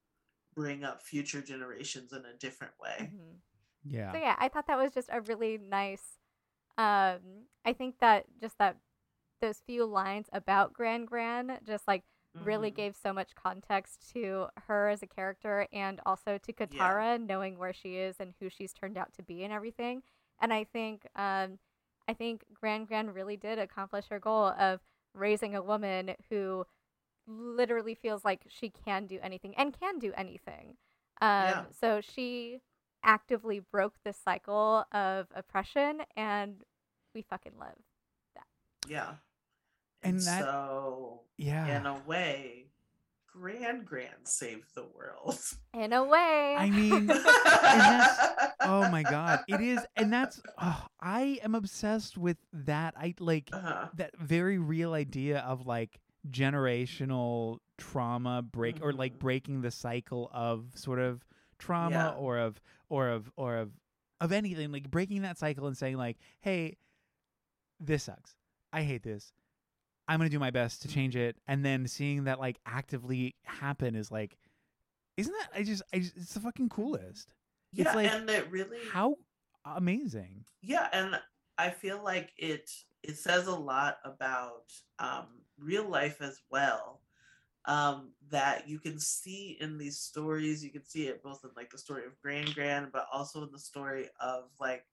Speaker 2: bring up future generations in a different way
Speaker 3: Mhm.
Speaker 1: yeah
Speaker 3: So yeah, I thought that was just a really nice. Um, I think that just that those few lines about Grand Gran just like really
Speaker 2: Mhm.
Speaker 3: gave so much context to her as a character and also to Katara knowing where she is and who she's turned out to be and everything. And I think um, I think Gran Gran really did accomplish her goal of raising a woman who literally feels like she can do anything and can do anything. Um,
Speaker 2: Yeah.
Speaker 3: So she actively broke the cycle of oppression, and we fucking love. That.
Speaker 2: Yeah
Speaker 1: And
Speaker 2: and,
Speaker 1: that-
Speaker 2: so
Speaker 1: yeah
Speaker 2: in a way gran gran saved the world (laughs)
Speaker 3: In a way,
Speaker 1: i mean oh my god it is and that's oh, i am obsessed with that i like
Speaker 2: uh-huh.
Speaker 1: that very real idea of like generational trauma break or like
Speaker 2: Mhm.
Speaker 1: breaking the cycle of sort of trauma
Speaker 2: Yeah.
Speaker 1: or of or of or of of anything like breaking that cycle and saying like hey this sucks i hate this i'm going to do my best to
Speaker 2: Mhm.
Speaker 1: change it and then seeing that like actively happen is like isn't that i just i just, it's the fucking coolest
Speaker 2: Yeah,
Speaker 1: like,
Speaker 2: and it really
Speaker 1: How amazing.
Speaker 2: yeah, and I feel like it it says a lot about um real life as well. Um, that you can see in these stories, you can see it both in like the story of Gran Gran, but also in the story of like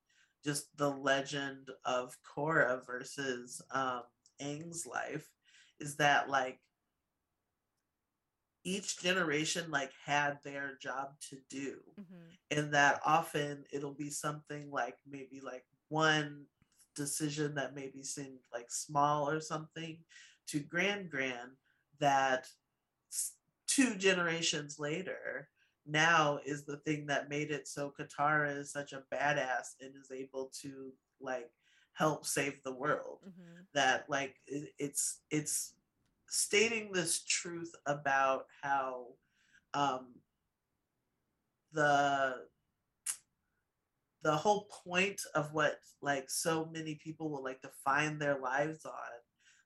Speaker 2: just the legend of Korra versus um Aang's life, is that like each generation like had their job to do.
Speaker 3: Hmm
Speaker 2: and that often it'll be something like maybe like one decision that maybe seemed like small or something to gran gran that two generations later now is the thing that made it so Katara is such a badass and is able to like help save the world
Speaker 3: hmm
Speaker 2: that like it's it's stating this truth about how um the the whole point of what like so many people will like define their lives on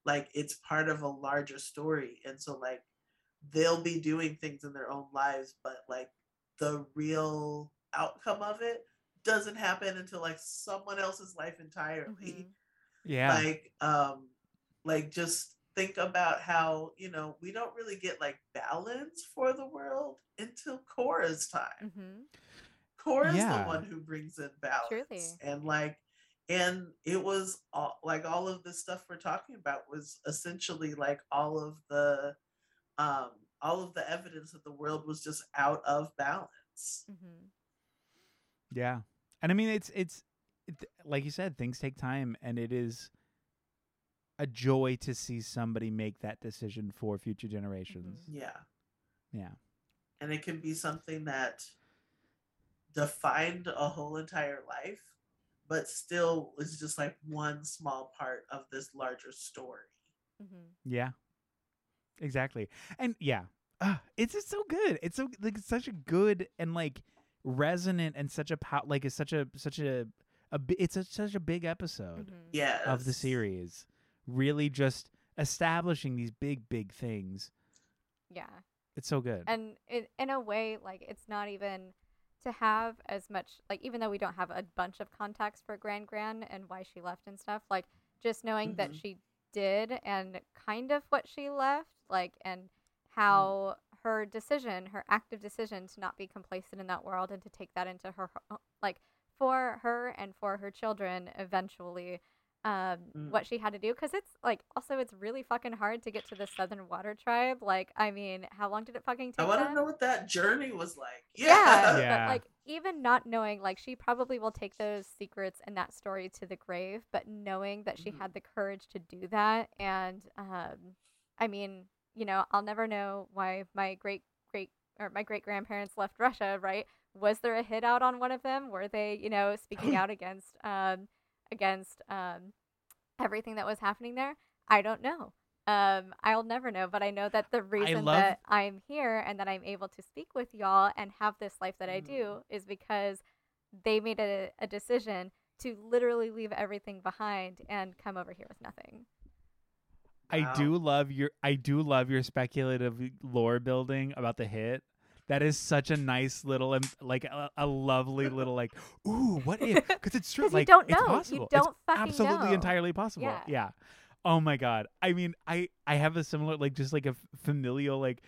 Speaker 2: like it's part of a larger story and so like they'll be doing things in their own lives but like the real outcome of it doesn't happen until like someone else's life entirely
Speaker 3: hmm
Speaker 1: Yeah.
Speaker 2: like um like just think about how you know we don't really get like balance for the world until Korra's time.
Speaker 3: hmm
Speaker 2: Korra's
Speaker 1: Yeah.
Speaker 2: the one who brings in balance,
Speaker 3: Truly.
Speaker 2: and like, and it was all like all of this stuff we're talking about was essentially like all of the, um, all of the evidence that the world was just out of balance.
Speaker 3: hmm
Speaker 1: Yeah. And I mean it's it's it, like you said things take time and it is a joy to see somebody make that decision for future generations.
Speaker 2: Yeah.
Speaker 1: Yeah.
Speaker 2: and it can be something that defined a whole entire life but still is just like one small part of this larger story
Speaker 3: Mm-hmm.
Speaker 1: Yeah. Exactly. And yeah. Uh, it's just so good. It's so like it's such a good and like resonant and such a pow- like it's such a such a a it's a, such a big episode
Speaker 3: hmm
Speaker 2: yeah
Speaker 1: of the series. Really just establishing these big big things.
Speaker 3: Yeah.
Speaker 1: It's so good.
Speaker 3: and it, in a way like it's not even to have as much like even though we don't have a bunch of context for gran gran and why she left and stuff like just knowing that
Speaker 2: Mhm.
Speaker 3: she did and kind of what she left like and how her decision her active decision to not be complacent in that world and to take that into her like for her and for her children eventually um
Speaker 2: Mm.
Speaker 3: what she had to do because it's like also it's really fucking hard to get to the southern water tribe like i mean how long did it fucking take
Speaker 2: i want
Speaker 3: them?
Speaker 2: to know what that journey was like (laughs)
Speaker 3: yeah,
Speaker 2: yeah,
Speaker 1: Yeah.
Speaker 3: but like even not knowing like she probably will take those secrets and that story to the grave but knowing that she
Speaker 2: Mhm.
Speaker 3: had the courage to do that and um i mean you know i'll never know why my great great or my great grandparents left russia right? Was there a hit out on one of them? Were they you know speaking (laughs) out against um against um everything that was happening there? I don't know. Um i'll never know but i know that the reason
Speaker 1: love-
Speaker 3: that i'm here and that i'm able to speak with y'all and have this life that i
Speaker 2: Mm.
Speaker 3: do is because they made a, a decision to literally leave everything behind and come over here with nothing
Speaker 1: I
Speaker 2: Wow.
Speaker 1: do love your I do love your speculative lore building about the hit. That is such a nice little and like a, a lovely little like ooh what if (laughs) because it's true
Speaker 3: 'Cause you
Speaker 1: like
Speaker 3: don't
Speaker 1: it's
Speaker 3: know. You
Speaker 1: possible
Speaker 3: don't
Speaker 1: it's
Speaker 3: fucking
Speaker 1: absolutely
Speaker 3: know.
Speaker 1: entirely possible
Speaker 3: Yeah.
Speaker 1: yeah oh my god I mean I I have a similar like just like a familial like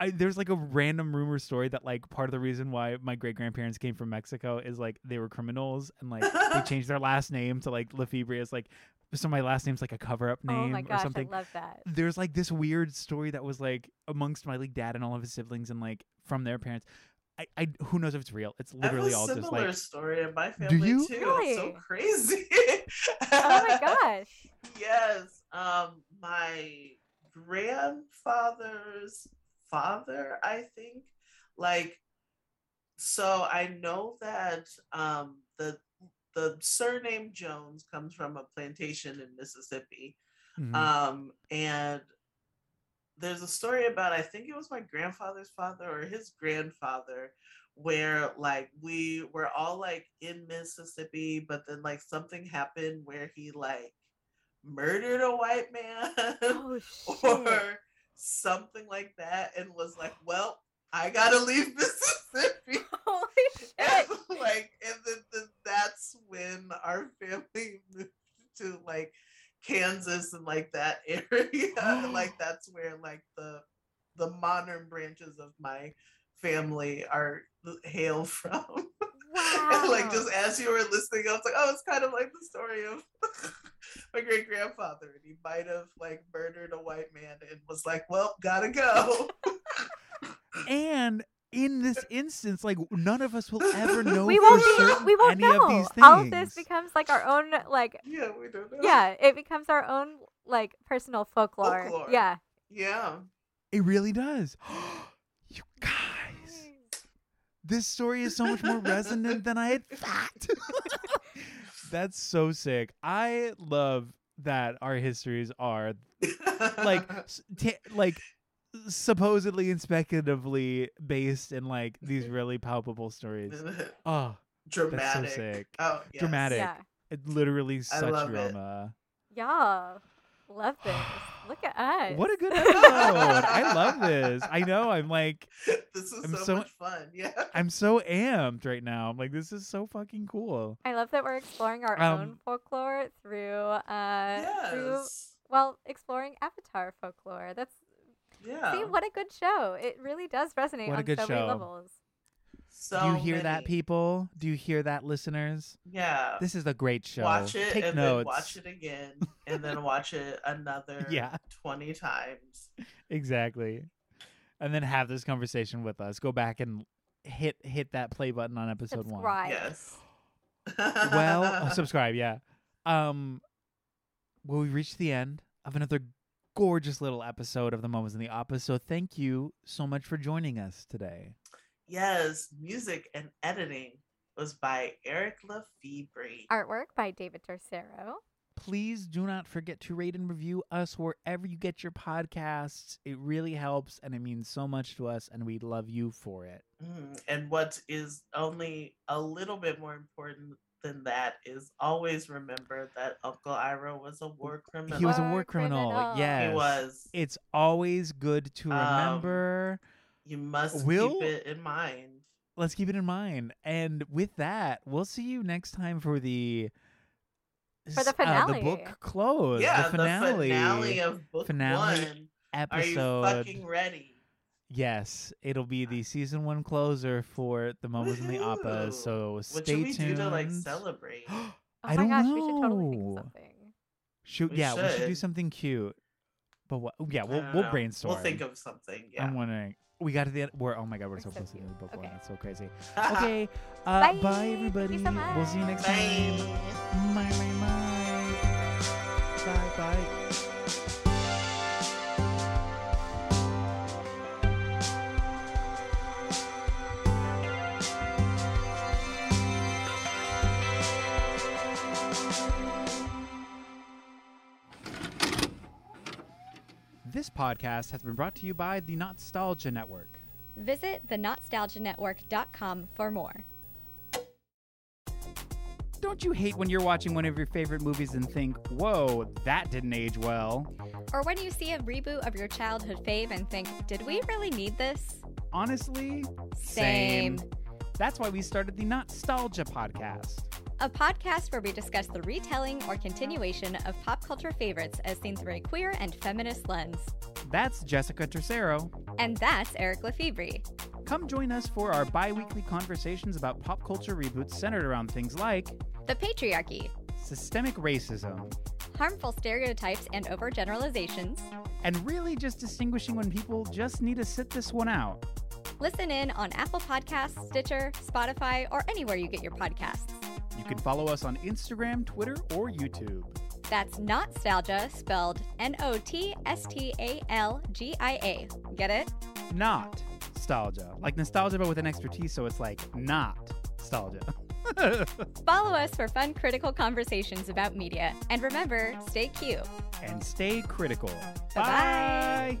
Speaker 1: I, there's like a random rumor story that like part of the reason why my great grandparents came from Mexico is like they were criminals and like they (laughs) changed their last name to like Lefebvre as like so my last name's like a cover up name
Speaker 3: oh my
Speaker 1: or
Speaker 3: gosh
Speaker 1: something
Speaker 3: i love that
Speaker 1: there's like this weird story that was like amongst my like dad and all of his siblings and like from their parents. I, I who knows if it's real? It's literally
Speaker 2: I
Speaker 1: all
Speaker 2: have a
Speaker 1: just
Speaker 2: similar
Speaker 1: like
Speaker 2: story in my
Speaker 1: Do
Speaker 2: family
Speaker 1: you?
Speaker 2: too. It's so crazy.
Speaker 3: oh my gosh (laughs)
Speaker 2: yes. Um, my grandfather's father, I think, like, so I know that um the the surname Jones comes from a plantation in Mississippi.
Speaker 1: Mhm.
Speaker 2: Um, and there's a story about I think it was my grandfather's father or his grandfather, where like we were all like in Mississippi, but then like something happened where he like murdered a white man
Speaker 3: oh (laughs)
Speaker 2: or something like that and was like, Well, I gotta leave (laughs) Mississippi. (laughs)
Speaker 3: holy shit that's when our family (laughs) moved to like
Speaker 2: Kansas and like that (laughs) area. Oh. Like that's where like the the modern branches of my family are hail (laughs) from. Wow. like just as you were listening, I was like, oh, it's kind of like the story of my great grandfather. And he might have like murdered a white man and was like, well, gotta go.
Speaker 1: and in this (laughs) instance, like none of us will (laughs) ever know
Speaker 3: we
Speaker 1: for
Speaker 3: won't be,
Speaker 1: certain
Speaker 3: we won't
Speaker 1: any
Speaker 3: know.
Speaker 1: of these things.
Speaker 3: All of this becomes like our own like
Speaker 2: yeah, we don't know.
Speaker 3: yeah, it becomes our own like personal folklore.
Speaker 2: Folklore.
Speaker 3: Yeah.
Speaker 2: Yeah.
Speaker 1: it really does. (gasps) you guys, this story is so much more (laughs) resonant than I had thought. That's so sick. I love that our histories are like s- ta- like supposedly and speculatively based in like these really palpable stories. (laughs) Oh,
Speaker 2: dramatic.
Speaker 1: sick.
Speaker 2: Oh, yes.
Speaker 1: Dramatic.
Speaker 3: Yeah.
Speaker 1: it literally such
Speaker 2: love it.
Speaker 1: drama.
Speaker 3: Yeah. Love this. (sighs) Look at us.
Speaker 1: What a good (laughs) episode. I love this. I know. I'm like (laughs)
Speaker 2: This is
Speaker 1: I'm
Speaker 2: so,
Speaker 1: so-
Speaker 2: much fun. Yeah.
Speaker 1: I'm so amped right now. I'm like this is so fucking cool.
Speaker 3: I love that we're exploring our
Speaker 1: Um,
Speaker 3: own folklore through uh through well, exploring Avatar folklore. That's
Speaker 2: Yeah.
Speaker 3: see what a good show. It really does resonate
Speaker 1: What a
Speaker 3: on
Speaker 1: good
Speaker 3: so
Speaker 1: show.
Speaker 3: many levels.
Speaker 2: so
Speaker 1: Do you hear that people? Do you hear that listeners?
Speaker 2: Yeah.
Speaker 1: This is a great show.
Speaker 2: Watch it
Speaker 1: Take
Speaker 2: and
Speaker 1: notes.
Speaker 2: then watch it again and then watch it another (laughs)
Speaker 1: Yeah.
Speaker 2: 20 times. (laughs)
Speaker 1: Exactly. And then have this conversation with us. Go back and hit hit that play button on episode 1.
Speaker 3: Subscribe.
Speaker 2: Yes.
Speaker 1: well, oh, (laughs) subscribe, yeah. Um, well, we reached the end of another gorgeous little episode of the Moments in the Office. So thank you so much for joining us today.
Speaker 2: yes, music and editing was by Eric Lefebvre.
Speaker 3: Artwork by David Tercero.
Speaker 1: Please do not forget to rate and review us wherever you get your podcasts. It really helps and it means so much to us, and we love you for it.
Speaker 2: Mm, And what is only a little bit more important than that is always remember that Uncle Iroh was a war criminal.
Speaker 1: He was a
Speaker 3: War
Speaker 1: war criminal.
Speaker 3: criminal.
Speaker 1: Yes.
Speaker 2: He was.
Speaker 1: It's always good to
Speaker 2: Um,
Speaker 1: remember.
Speaker 2: You must
Speaker 1: Will-
Speaker 2: keep it in mind.
Speaker 1: let's keep it in mind. And with that, we'll see you next time for the
Speaker 3: For the
Speaker 1: s- uh, the book close.
Speaker 2: yeah,
Speaker 1: the finale,
Speaker 2: finale of book
Speaker 1: finale
Speaker 2: one. Are
Speaker 1: episode.
Speaker 2: you fucking ready?
Speaker 1: Yes, it'll be the season one closer for the moments and the opera.
Speaker 2: Woohoo.
Speaker 1: So
Speaker 2: What
Speaker 1: stay
Speaker 2: should we
Speaker 1: tuned.
Speaker 2: do to like celebrate? (gasps)
Speaker 3: Oh
Speaker 1: I
Speaker 3: my
Speaker 1: don't
Speaker 3: gosh,
Speaker 1: know.
Speaker 3: we should totally think of something.
Speaker 1: Shoot,
Speaker 2: We
Speaker 1: yeah, we should do
Speaker 2: should.
Speaker 1: something cute. But what? Yeah,
Speaker 2: I
Speaker 1: we'll
Speaker 2: don't
Speaker 1: we'll
Speaker 2: know.
Speaker 1: brainstorm.
Speaker 2: We'll think of something. Yeah.
Speaker 1: I'm wondering. We got to the end. We're oh my god, we're,
Speaker 3: We're
Speaker 1: so
Speaker 3: so
Speaker 1: close to the end of book one.
Speaker 3: Okay.
Speaker 1: That's so crazy. (laughs) Okay, uh, bye,
Speaker 3: Bye. Thank you
Speaker 1: everybody.
Speaker 3: so
Speaker 1: We'll see you next
Speaker 2: Bye.
Speaker 1: time. Bye, bye, bye. Bye, podcast has been brought to you by the NOTstalgia Network.
Speaker 3: Visit thenotstalgianetwork.com for more.
Speaker 1: Don't you hate when you're watching one of your favorite movies and think, whoa, that didn't age well?
Speaker 3: Or when you see a reboot of your childhood fave and think, did we really need this?
Speaker 1: Honestly,
Speaker 3: Same.
Speaker 1: That's why we started the NOTstalgia podcast.
Speaker 3: A podcast where we discuss the retelling or continuation of pop culture favorites as seen through a queer and feminist lens.
Speaker 1: That's Jessica Tercero.
Speaker 3: And that's Eric Lefebvre.
Speaker 1: Come join us for our bi weekly conversations about pop culture reboots centered around things like
Speaker 3: The patriarchy,
Speaker 1: systemic racism,
Speaker 3: harmful stereotypes and overgeneralizations.
Speaker 1: and really just distinguishing when people just need to sit this one out.
Speaker 3: Listen in on Apple Podcasts, Stitcher, Spotify, or anywhere you get your podcasts.
Speaker 1: You can follow us on Instagram, Twitter, or YouTube.
Speaker 3: That's not Nostalgia, spelled N O T S T A L G I A. Get it?
Speaker 1: Not nostalgia. Like nostalgia, but with an extra T, so it's like not nostalgia. (laughs)
Speaker 3: Follow us for fun, critical conversations about media. And remember, stay cute.
Speaker 1: and stay critical.
Speaker 3: Bye-bye.
Speaker 1: Bye.